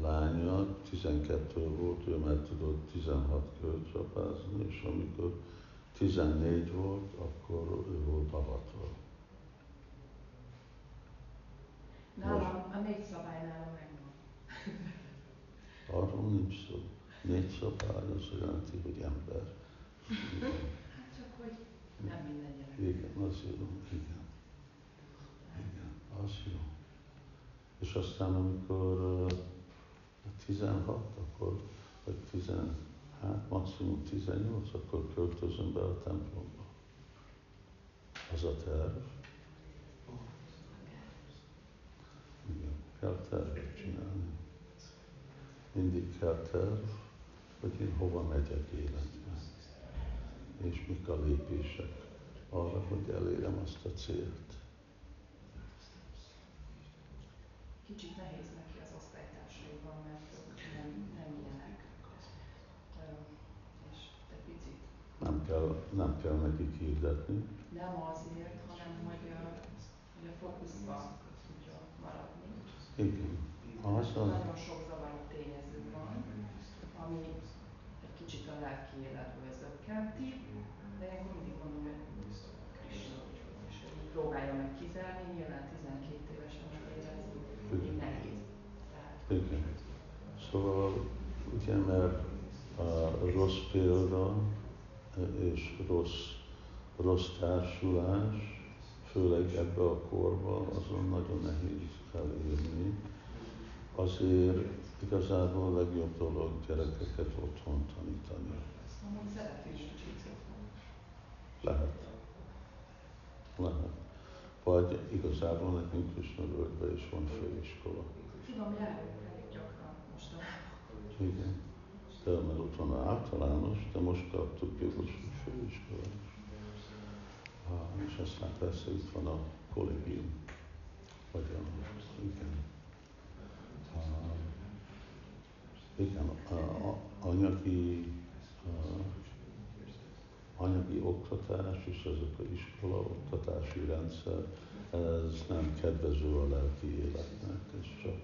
[SPEAKER 3] lánya 12 volt, ő már tudott 16 költ csapázni, és amikor 14 volt, akkor ő volt avatva.
[SPEAKER 4] Nálam, a négy szabály nálam megvan.
[SPEAKER 3] Arról nincs szó. Négy szabály az jelenti, hogy ember.
[SPEAKER 4] Hát csak, hogy nem minden gyerek.
[SPEAKER 3] Igen, az jó. Igen. Igen, az jó. És aztán, amikor uh, 16, akkor, vagy 10, hát maximum 18, akkor költözöm be a templomba. Az a terv. Igen, kell tervet csinálni. Mindig kell terv, hogy én hova megyek életben. És mik a lépések arra, hogy elérem azt a célt.
[SPEAKER 4] Kicsit nehéz neki az osztálytársaival, mert nem, nem ilyenek. És egy picit
[SPEAKER 3] Nem kell, nem kell nekik hirdetni.
[SPEAKER 4] nem azért, hanem hogy a, hogy a fókuszba tudjon maradni.
[SPEAKER 3] Igen. A,
[SPEAKER 4] Nagyon sok zavaró tényező van, ami lelki életből zökkenti, de ilyenkor mindig mondom, hogy próbálja meg kizárni, nyilván 12 évesen megérezni, így nehéz.
[SPEAKER 3] Igen. Szóval ugye, mert a rossz példa és rossz, rossz társulás, főleg ebbe a korba, azon nagyon nehéz elérni. Azért igazából legjobb dolog gyerekeket otthon tanítani.
[SPEAKER 4] amúgy szeretünk kicsit.
[SPEAKER 3] Lehet. Lehet. Vagy igazából nekünk Krishna is van főiskola.
[SPEAKER 4] Tudom, járunk elég gyakran mostanában.
[SPEAKER 3] Igen. De mert ott van általános, de most kaptuk jogosult főiskolát. Ah, és aztán persze itt van a kollégium. Vagy a, igen. Ah, igen, a, a, anyagi, a, anyagi oktatás és ezek a iskola oktatási rendszer, ez nem kedvező a lelki életnek, ez csak,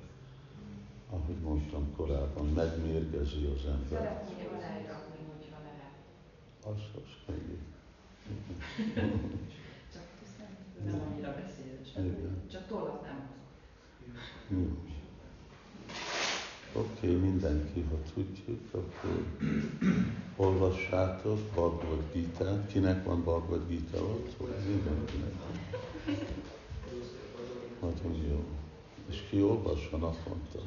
[SPEAKER 3] ahogy mondtam korábban, megmérgezi az ember.
[SPEAKER 4] Szeretnék aláíratni, hogyha lehet.
[SPEAKER 3] Az, az könnyű.
[SPEAKER 4] Csak nem annyira beszédes.
[SPEAKER 3] Igen.
[SPEAKER 4] Csak tollat nem hozok.
[SPEAKER 3] Oké, okay, mindenki, ha tudjuk, akkor olvassátok Bhagavad Gita-t. Kinek van Bhagavad Gita ott? Mindenkinek van. Nagyon jó. És ki olvassa naponta?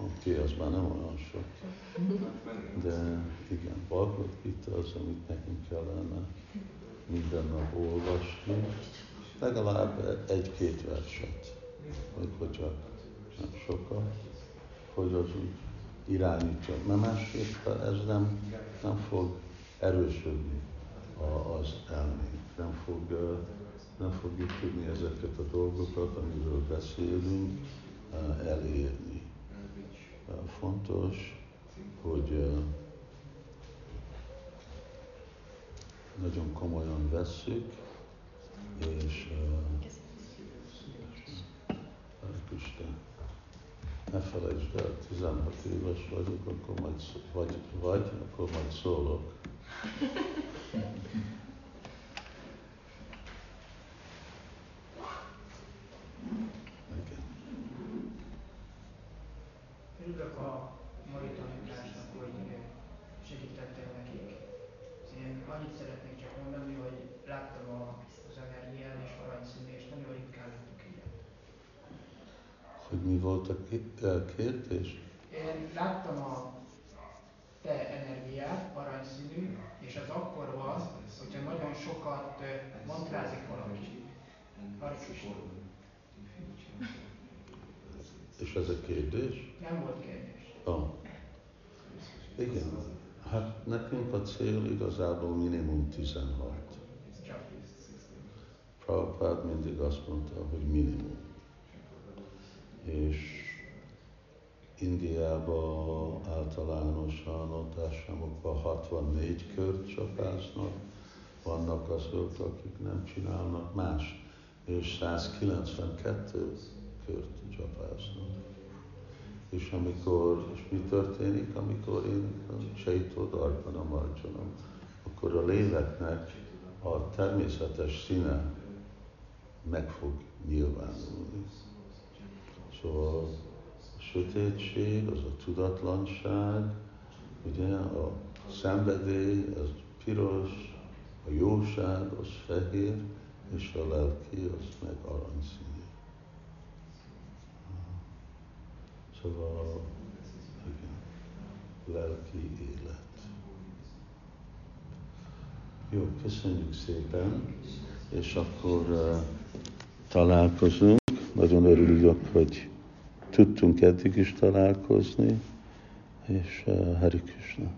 [SPEAKER 3] Oké, okay, az már nem olyan sok. De igen, Bhagavad Gita az, amit nekünk kellene minden nap olvasni, legalább egy-két verset, vagy hogyha nem sokat, hogy az úgy irányítja. Mert másképp ez nem, nem fog erősödni az elménk. Nem, fog, nem fogjuk tudni ezeket a dolgokat, amiről beszélünk, elérni. Fontos, hogy nagyon komolyan vesszük, és Isten, ne felejtsd el, 16 éves vagyok, akkor majd, vagy, vagy, akkor majd szólok.
[SPEAKER 8] Örülök a mai tanításnak, hogy segítettél nekik. Én annyit szeretnék csak mondani, hogy láttam az energiát és aranyszínű, és nagyon ritkán láttuk ilyet.
[SPEAKER 3] Hogy mi volt a kérdés?
[SPEAKER 8] Én láttam a te energiát, aranyszínű, és az akkor van, hogyha nagyon sokat mantrázik valaki.
[SPEAKER 3] És ez a kérdés?
[SPEAKER 8] Nem volt kérdés.
[SPEAKER 3] Oh. Igen. Hát nekünk a cél igazából minimum 16. Prabhupád mindig azt mondta, hogy minimum. És Indiában általánosan ott ásámokban 64 kört csapáznak, vannak azok, akik nem csinálnak más, és 192 kört csapáznak. És amikor, és mi történik, amikor én Csaitó a Marjanam, akkor a léleknek a természetes színe meg fog nyilvánulni. Szóval sötétség, az a tudatlanság, ugye a szenvedély, az piros, a jóság, az fehér, és a lelki, az meg aranyszínű. Szóval, igen, lelki élet. Jó, köszönjük szépen, és akkor uh, találkozunk. Nagyon örülök, hogy tudtunk eddig is találkozni, és eh, uh, Hari Krishna.